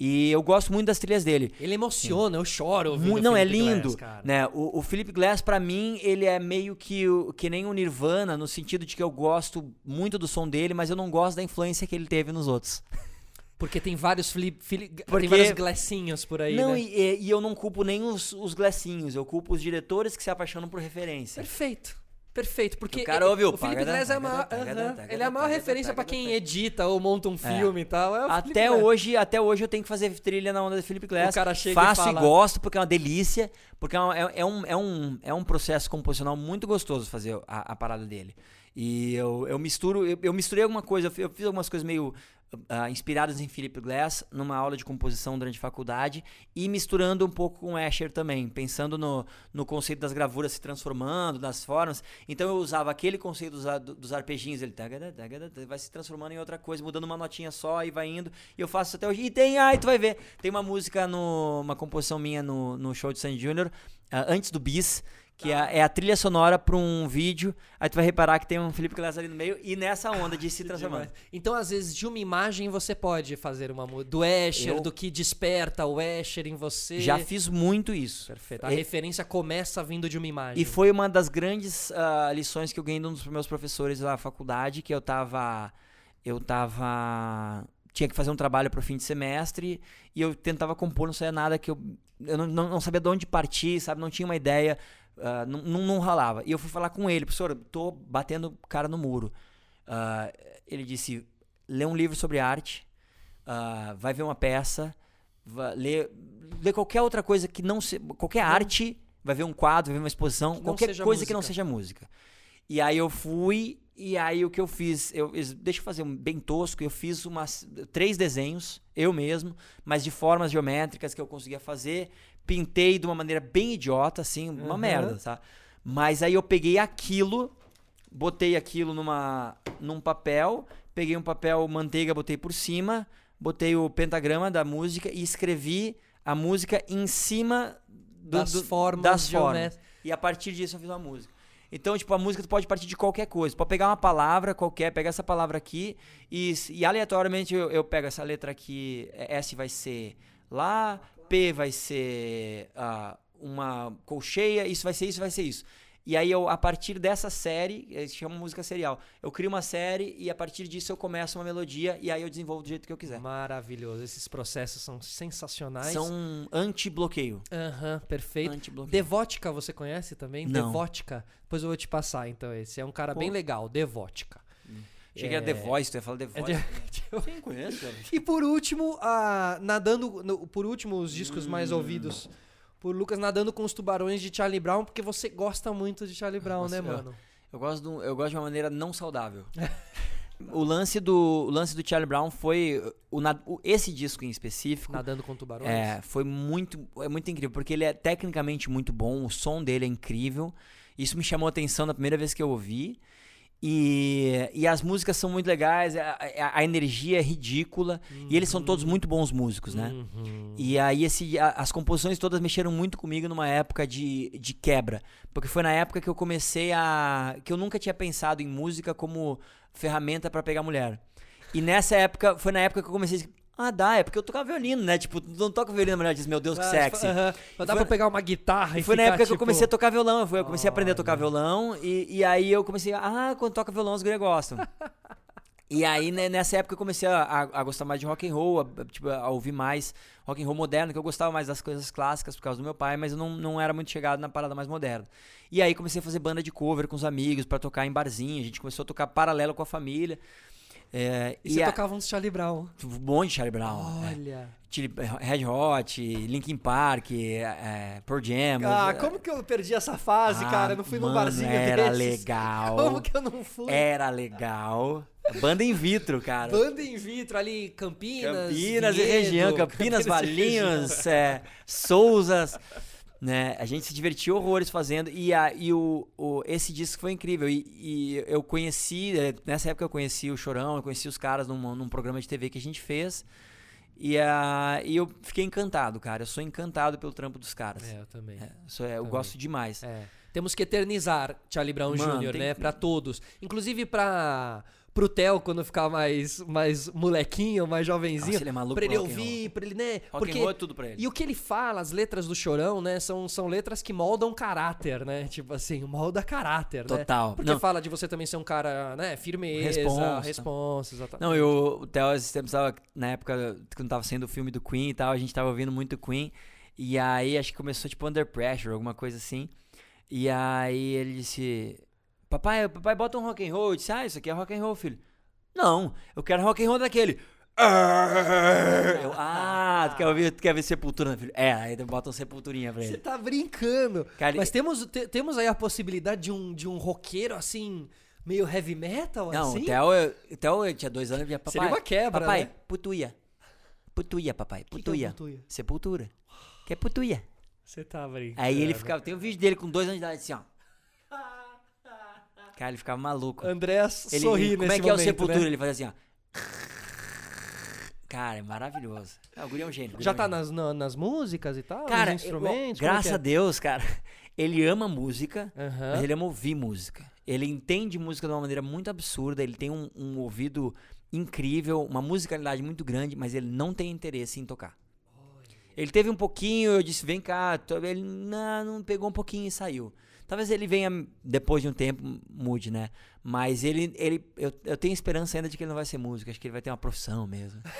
E eu gosto muito das trilhas dele. Ele emociona, eu choro ouvindo não, é lindo. Glass, né? O, o Philip Glass, pra mim, ele é meio que, que nem o Nirvana, no sentido de que eu gosto muito do som dele, mas eu não gosto da influência que ele teve nos outros. Porque tem vários Philip- Porque- tem vários glassinhos por aí, não, né? e, e- eu não culpo nem os, os Glassinhos, eu culpo os diretores que se apaixonam por referência. Perfeito. Perfeito, porque O cara ouve o pagada, Glass é a maior, ele é a maior referência pra pagada, quem edita ou monta um filme e tal. É Até hoje, até hoje eu tenho que fazer trilha na onda do Philip Glass. O cara chega e Faço fala- gosto porque é uma delícia, porque é, um- é- é um, é, um, é um processo composicional muito gostoso fazer a, a parada dele. E eu, eu misturo, eu, eu misturei alguma coisa, eu fiz algumas coisas meio ah, inspiradas em Philip Glass numa aula de composição durante a faculdade e misturando um pouco com Escher também, pensando no, no conceito das gravuras se transformando, das formas. Então eu usava aquele conceito dos, dos arpejinhos, ele vai se transformando em outra coisa, mudando uma notinha só e vai indo. E eu faço até hoje. E tem, ai, tu vai ver, tem uma música, no, uma composição minha no, no show de Sandy Jr., ah, antes do Bis, que é, é a trilha sonora pra um vídeo. Aí tu vai reparar que tem um Felipe Glass ali no meio e nessa onda de se transformando. Então, às vezes, de uma imagem você pode fazer uma música. Do Escher, Eu- do que desperta o Escher em você. Já fiz muito isso. Perfeito. A E- referência começa vindo de uma imagem. E foi uma das grandes ah, lições que eu ganhei de um dos meus professores da faculdade, que eu tava. Eu tava. Tinha que fazer um trabalho pro fim de semestre e eu tentava compor, não sabia nada que eu. Eu não, não, não sabia de onde partir, sabe? Não tinha uma ideia, ah, não, não, não ralava. E eu fui falar com ele, professor, tô batendo cara no muro. Ah, ele disse: lê um livro sobre arte, ah, vai ver uma peça, vai ler, ler qualquer outra coisa que não se, qualquer arte, vai ver um quadro, vai ver uma exposição, Que não qualquer seja coisa que não música. seja música. E aí eu fui e aí o que eu fiz, eu, eu- deixa eu fazer um bem tosco, eu fiz umas três desenhos, eu mesmo, mas de formas geométricas que eu conseguia fazer, pintei de uma maneira bem idiota, assim, uma Aham. merda, tá? Mas aí eu peguei aquilo, botei aquilo numa, num papel, peguei um papel manteiga, botei por cima, botei o pentagrama da música e escrevi a música em cima do- das do- formas das formas. E a partir disso eu fiz uma música. Então, tipo, a música tu pode partir de qualquer coisa. Pode pegar uma palavra qualquer, pegar essa palavra aqui e, e aleatoriamente eu, eu pego essa letra aqui, S vai ser lá, P vai ser ah, uma colcheia, isso vai ser isso, vai ser isso. E aí eu, a partir dessa série, eh, se chama música serial, eu crio uma série e a partir disso eu começo uma melodia e aí eu desenvolvo do jeito que eu quiser. Maravilhoso. Esses processos são sensacionais. São anti-bloqueio. Aham, perfeito. Anti-bloqueio. Devotica você conhece também? Não. Devotica? Depois eu vou te passar, então. Esse é um cara Pô. bem legal, Devotica. Cheguei a É. The Voice, tu ia falar The É Voice. de- Quem conhece, cara? E por último, a, nadando. no- por último, os discos mais Hum. ouvidos por Lucas, nadando com os tubarões de Charlie Brown, porque você gosta muito de Charlie Brown, Nossa, né, eu- mano? Eu gosto, de um- eu gosto de uma maneira não saudável. o, lance do, o lance do Charlie Brown foi. O, o- esse disco em específico. Nadando com tubarões? É, foi muito, é muito incrível, porque ele é tecnicamente muito bom, o som dele é incrível. Isso me chamou a atenção na primeira vez que eu ouvi. E, e as músicas são muito legais, a, a- a energia é ridícula. E eles são todos muito bons músicos, né? Uhum. E aí esse, a- as composições todas mexeram muito comigo numa época de, de quebra. Porque foi na época que eu comecei a. que eu nunca tinha pensado em música como ferramenta pra pegar mulher. E nessa época, foi na época que eu comecei a. Ah, dá, é porque eu tocava violino, né? Tipo, não toca violino, a mulher diz, meu Deus, que Ah, sexy. aham. Mas dá foi- pra pegar uma guitarra E foi na época que eu tipo, comecei a tocar violão. Eu, comecei a aprender a tocar violão. E, e aí eu comecei. Ah, quando toca violão, os gregos gostam. e aí, né, nessa época, eu comecei a, a- a gostar mais de rock and roll, a, tipo, a ouvir mais rock and roll moderno, que eu gostava mais das coisas clássicas por causa do meu pai, mas eu não, não era muito chegado na parada mais moderna. E aí comecei a fazer banda de cover com os amigos pra tocar em barzinho. A gente começou a tocar paralelo com a família. É, E você a- tocava uns Charlie Brown. um monte de Charlie Brown. é. Olha. Chili- Red Hot, Linkin Park, é, é, Pearl Jam. Ah, é, como que eu perdi essa fase, ah, cara? Eu não fui num mano, barzinho Era desses. legal. Como que eu não fui? Era legal. Banda in vitro, cara. Banda in vitro ali, Campinas. Campinas e Vinhedo, região, Campinas, e região. Valinhos, é, Souzas. Né? A gente se divertiu horrores fazendo. E, a, e o, o- esse disco foi incrível. E, e eu conheci, é, nessa época eu conheci o Chorão, eu conheci os caras num, num programa de TV que a gente fez. E, a, e eu fiquei encantado, cara. Eu sou encantado pelo trampo dos caras. É, eu também. É, sou- é, eu Também. gosto demais. É. Temos que eternizar Charlie Brown Mano, Jr., tem né? Pra todos. Inclusive pra. Pro Theo, quando ficar mais, mais molequinho, mais jovenzinho. Nossa, ele é maluco pra ele ouvir, pra ele, né? Rock Porque roll é tudo pra ele. E o que ele fala, as letras do Chorão, né? São, são letras que moldam caráter, né? Tipo assim, molda caráter, né? Total. Porque Não. fala de você também ser um cara, né? Firmeza, Responsa. responsa, exatamente. Não, eu, o Theo, esses tempos, tava, na época, quando tava saindo o filme do Queen e tal, a gente tava ouvindo muito Queen. E aí, acho que começou, tipo, Under Pressure, alguma coisa assim. E aí, ele disse... Papai, papai, bota um rock and roll. Eu disse, ah, isso aqui é rock and roll, filho. Não, eu quero rock and roll daquele. Eu, ah, tu quer, ouvir, tu quer ver Sepultura, filho? É, aí bota um Sepulturinha pra Você ele. tá brincando. Cara, Mas temos, te- temos aí a possibilidade de um, de um roqueiro, assim, meio heavy metal, Não, assim? o Theo, eu- o Theo eu tinha dois anos já, papai... Seria uma quebra, Papai, né? putuia. Putuia, papai, que é putuia. putuia? Sepultura. Que é putuia. Você tá brincando. Aí ele ficava. Tem um vídeo dele com dois anos de idade assim, ó. Cara, ele ficava maluco. André Ele, sorri ele- nesse como é que é o momento, Sepultura? né? Ele fazia assim, ó. Cara, é maravilhoso. Ah, o guri é um gênio. Já é um tá gênio. nas, na- nas músicas e tal? Cara, nos eu- instrumentos? graças como a é que Deus, cara, ele ama música, é? Aham. mas ele ama ouvir música. Ele entende música de uma maneira muito absurda, ele tem um, um ouvido incrível, uma musicalidade muito grande, mas ele não tem interesse em tocar. Ele teve um pouquinho, eu disse, vem cá, ele não, não pegou um pouquinho e saiu. Talvez ele venha depois de um tempo, mude, né? Mas ele, ele eu, eu tenho esperança ainda de que ele não vai ser músico, acho que ele vai ter uma profissão mesmo.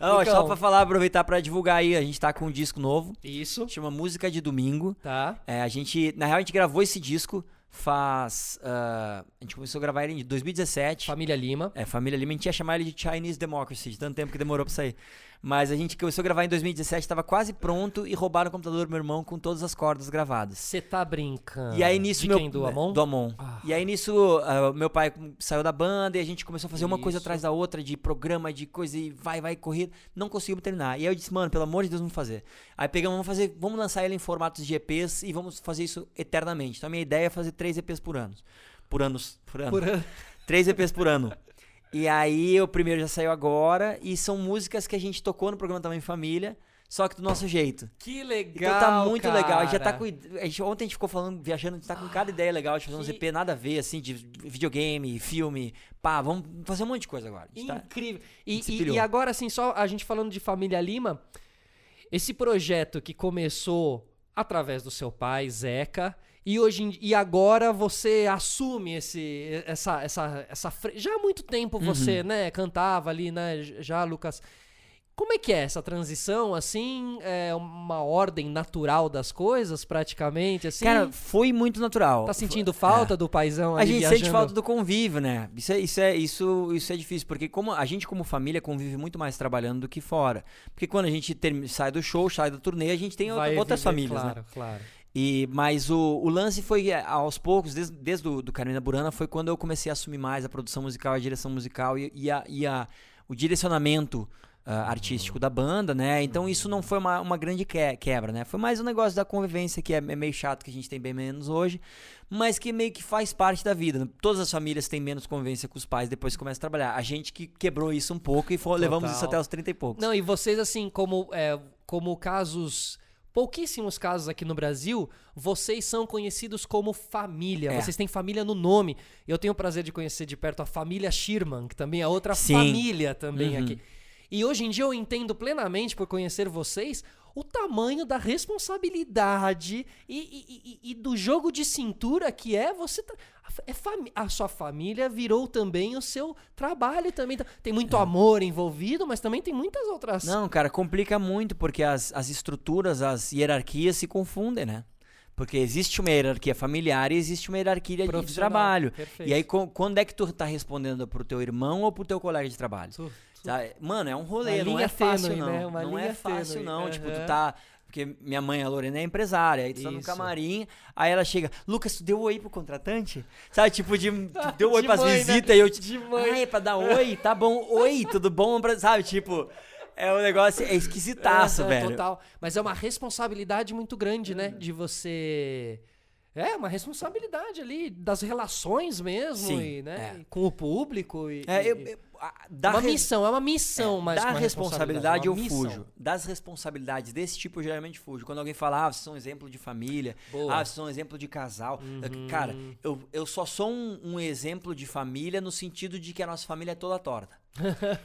Não, só Lucão. pra falar, aproveitar pra divulgar aí, a gente tá com um disco novo, Isso, chama Música de Domingo. tá. É, a gente, na real, a gente gravou esse disco faz. ah, a gente começou a gravar ele em 2017. Família Lima. É, Família Lima, a gente ia chamar ele de Chinese Democracy, de tanto tempo que demorou pra sair. Mas a gente começou a gravar em 2017, tava quase pronto e roubaram o computador do meu irmão com todas as cordas gravadas. Você tá brincando. E aí nisso De meu quem? Do Amon? Do Amon. Ah. E aí nisso ah, meu pai saiu da banda e a gente começou a fazer uma coisa Isso. atrás da outra de programa, de coisa e vai, vai, corrida. Não conseguimos terminar. E aí eu disse, mano, pelo amor de Deus, vamos fazer. Aí pegamos, vamos fazer, vamos lançar ele em formatos de EPs e vamos fazer isso eternamente. Então a minha ideia é fazer três EPs por ano. Por anos. Por ano. Por ano. Três EPs por ano. E aí o primeiro já saiu agora e são músicas que a gente tocou no programa também Família, só que do nosso jeito. Que legal, Então tá muito legal. A gente já tá cara. com. A gente, ontem a gente ficou falando, viajando, a gente tá com cada ideia legal de fazer uns Que- EP nada a ver, assim, de videogame, filme. Pá, vamos fazer um monte de coisa agora. A gente tá- Incrível. a E, gente e- e agora, assim, só a gente falando de Família Lima, esse projeto que começou através do seu pai, Zeca, e hoje e agora você assume esse essa essa essa já há muito tempo Uhum. você, né, cantava ali, né, já Lucas. Como é que é essa transição assim? É uma ordem natural das coisas, praticamente assim? Cara, foi muito natural. tá sentindo falta do paizão A gente viajando? sente falta do convívio, né? Isso é, isso é, isso, isso é difícil, porque como a gente, como família, convive muito mais trabalhando do que fora. Porque quando a gente sai do show, sai da turnê, a gente tem Vai outras viver, famílias, né? claro, claro. E, mas o, o lance foi é, aos poucos, desde, desde o do Carmina Burana, foi quando eu comecei a assumir mais a produção musical, a direção musical e, e, a, e a- o direcionamento ah, artístico da banda, né? Então isso não foi uma, uma grande que- quebra, né? Foi mais um negócio da convivência que é, é meio chato, que a gente tem bem menos hoje, mas que meio que faz parte da vida. né? Todas as famílias têm menos convivência com os pais depois que começa a trabalhar. A gente que quebrou isso um pouco e foi- levamos isso até os 30 e poucos. Não, e vocês, assim, como, é, como casos. Pouquíssimos casos aqui no Brasil, vocês são conhecidos como família. É. Vocês têm família no nome. Eu tenho o prazer de conhecer de perto a família Sherman, que também é outra Sim. família também Uhum. aqui. E hoje em dia eu entendo plenamente, por conhecer vocês, o tamanho da responsabilidade e, e- e- e do jogo de cintura que é você. tra- é a sua família virou também o seu trabalho também. Tem muito amor envolvido, mas também tem muitas outras. É. Não, cara, complica muito porque as, as estruturas, as hierarquias se confundem, né? Porque existe uma hierarquia familiar e existe uma hierarquia de- trabalho. perfeito. E aí, quando é que tu tá respondendo pro teu irmão ou pro teu colega de trabalho? Tu- Tá? Mano, é um rolê, Uma não linha é fácil, tênue, não. né? Não é fácil, tênue, não. Tipo, tu tá. Porque minha mãe, a Lorena, é empresária. Aí tu tá no Isso. camarim, aí ela chega, Lucas, tu deu oi pro contratante? Sabe, tipo, de, tu deu oi De pras mãe, né? visitas e eu te. De mãe. Ah, é pra dar oi? Tá bom. Oi, tudo bom? Sabe, tipo. É um negócio. É esquisitaço, Aham, velho. Total. Mas é uma responsabilidade muito grande, né? De você. É, uma responsabilidade ali das relações mesmo, Sim, e, né? é. com o público. E, É, eu, e- eu, a- da uma res- missão, é uma missão, mas. da uma responsabilidade eu uma missão. fujo. Das responsabilidades desse tipo eu geralmente fujo. Quando alguém fala, ah, vocês são um exemplo de família, Boa. Uhum. ah, vocês são um exemplo de casal. Eu- Cara, eu, eu só sou um, um exemplo de família no sentido de que a nossa família é toda torta.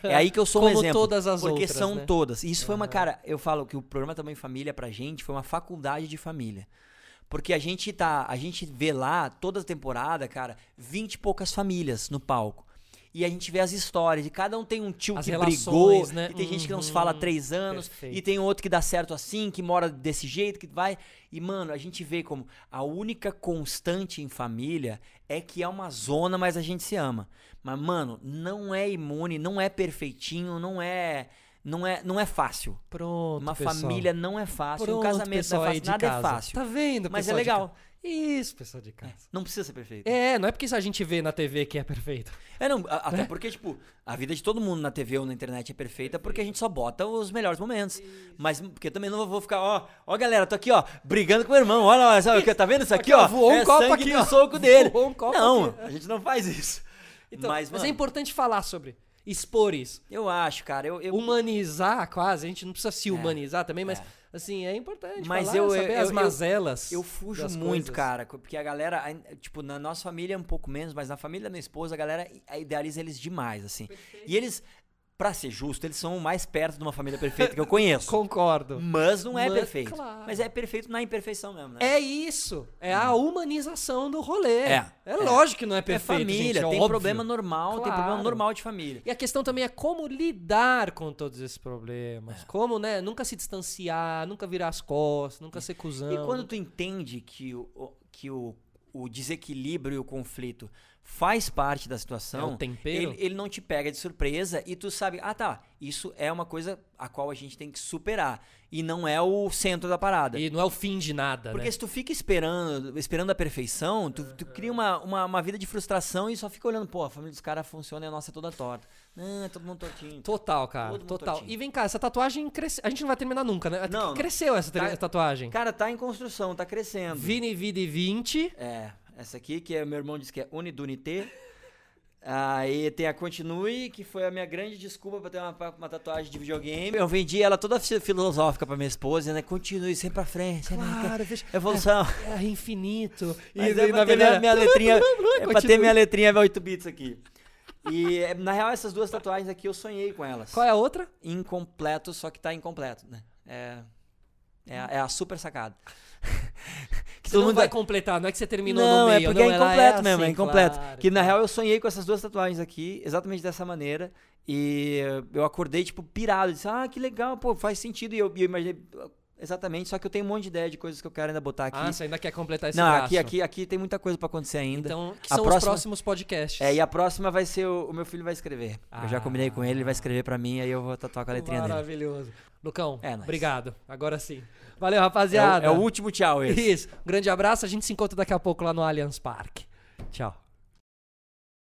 É aí que eu sou um Como exemplo. todas as porque outras, são né? todas. E isso foi uma, cara, eu falo que o programa também Família pra gente foi uma faculdade de família. Porque a gente tá, a gente vê lá toda a temporada, cara, 20 e poucas famílias no palco. E a gente vê as histórias, e cada um tem um tio As que relações, brigou, né? e tem gente que não se Uhum. fala há três anos, Perfeito. e tem outro que dá certo assim, que mora desse jeito, que vai. E, mano, a gente vê como a única constante em família é que é uma zona, mas a gente se ama. Mas, mano, não é imune, não é perfeitinho, não é. Não é, não é fácil. Pronto. Uma pessoal. família não é fácil, Pronto, um casamento não é fácil, nada é casa. fácil. Tá vendo, Mas é legal. Isso, pessoal de casa. Não precisa ser perfeito. É, não é porque a gente vê na TV que é perfeito. É, não, a- até porque, tipo, a vida de todo mundo na TV ou na internet é perfeita porque a gente só bota os melhores momentos. Mas porque também não vou ficar, ó, ó, galera, tô aqui, ó, brigando com o meu irmão. Olha, olha, sabe, o que? tá vendo isso aqui, Aqui, ó, ó? voou um é copo sangue aqui, no ó. soco dele. Voou um copo não, a gente não faz isso. Então, mas, mas, mano, é importante falar sobre. Expor isso. eu acho, cara, eu... eu Humanizar quase. A gente não precisa se humanizar também, mas é. assim, é importante Mas falar, eu- saber eu- as eu- mazelas. Eu fujo das muito, coisas. cara, porque a galera, tipo, na nossa família é um pouco menos, mas na família da minha esposa, a galera idealiza eles demais, assim. E eles, pra ser justo, eles são o mais perto de uma família perfeita que eu conheço. Concordo. Mas não é Mas, perfeito. claro. Mas é perfeito na imperfeição mesmo, né? É isso. É a humanização do rolê. É, É, é. lógico que não é É perfeito. família, gente, é tem óbvio. problema normal, tem problema Claro. normal de família. E a questão também é como lidar com todos esses problemas. Como, né, nunca se distanciar, nunca virar as costas, nunca ser cuzão. E quando tu entende que o- que o, o desequilíbrio e o conflito faz parte da situação, É o tempero? Ele, ele não te pega de surpresa e tu sabe, ah tá, isso é uma coisa a qual a gente tem que superar. E não é o centro da parada. E não é o fim de nada, Porque né? se tu fica esperando, esperando a perfeição, tu, tu cria uma, uma, uma vida de frustração e só fica olhando, pô, a família dos caras funciona e a nossa é toda torta. Não, é todo mundo tortinho. Total, cara. Total. tortinho. E vem cá, essa tatuagem cresceu. A gente não vai terminar nunca, né? Não, Cresceu essa tá- tatuagem. Cara, tá em construção, tá crescendo. Vini Vidi 20. É, essa aqui, que é, meu irmão disse que é Unidunité. Aí tem a Continue, que foi a minha grande desculpa pra ter uma, uma tatuagem de videogame. Eu vendi ela toda fi- filosófica pra minha esposa, né? Continue sempre pra frente. né? Claro, veja. Evolução. É infinito. Mas e, é e pra ter minha, letrinha. É pra ter minha letrinha 8 bits aqui. E é, na real, essas duas tatuagens aqui eu sonhei com elas. Qual é a outra? Incompleto, só que tá incompleto, né? É. É, é a super sacada. Que Você não vai completar, não é que você terminou não, no meio. é porque não, é ela incompleto mesmo, é assim, incompleto. claro, que na claro. real eu sonhei com essas duas tatuagens aqui, exatamente dessa maneira. E eu acordei, tipo, pirado. Disse, ah, que legal, pô, faz sentido. E eu, e eu imaginei exatamente, só que eu tenho um monte de ideia de coisas que eu quero ainda botar aqui. Ah, você ainda quer completar esse não, braço. aqui, aqui, aqui tem muita coisa pra acontecer ainda. Então, que A são os próxima- próximos podcasts. É, e a próxima vai ser o, o meu filho vai escrever. eu já combinei com ele, ele vai Ah. escrever pra mim, aí eu vou tatuar com a letrinha dele. Maravilhoso. Lucão, É nóis. obrigado. Agora sim. Valeu, É o, rapaziada. é o último tchau esse. Isso. Um grande abraço. A gente se encontra daqui a pouco lá no Allianz Parque. Tchau.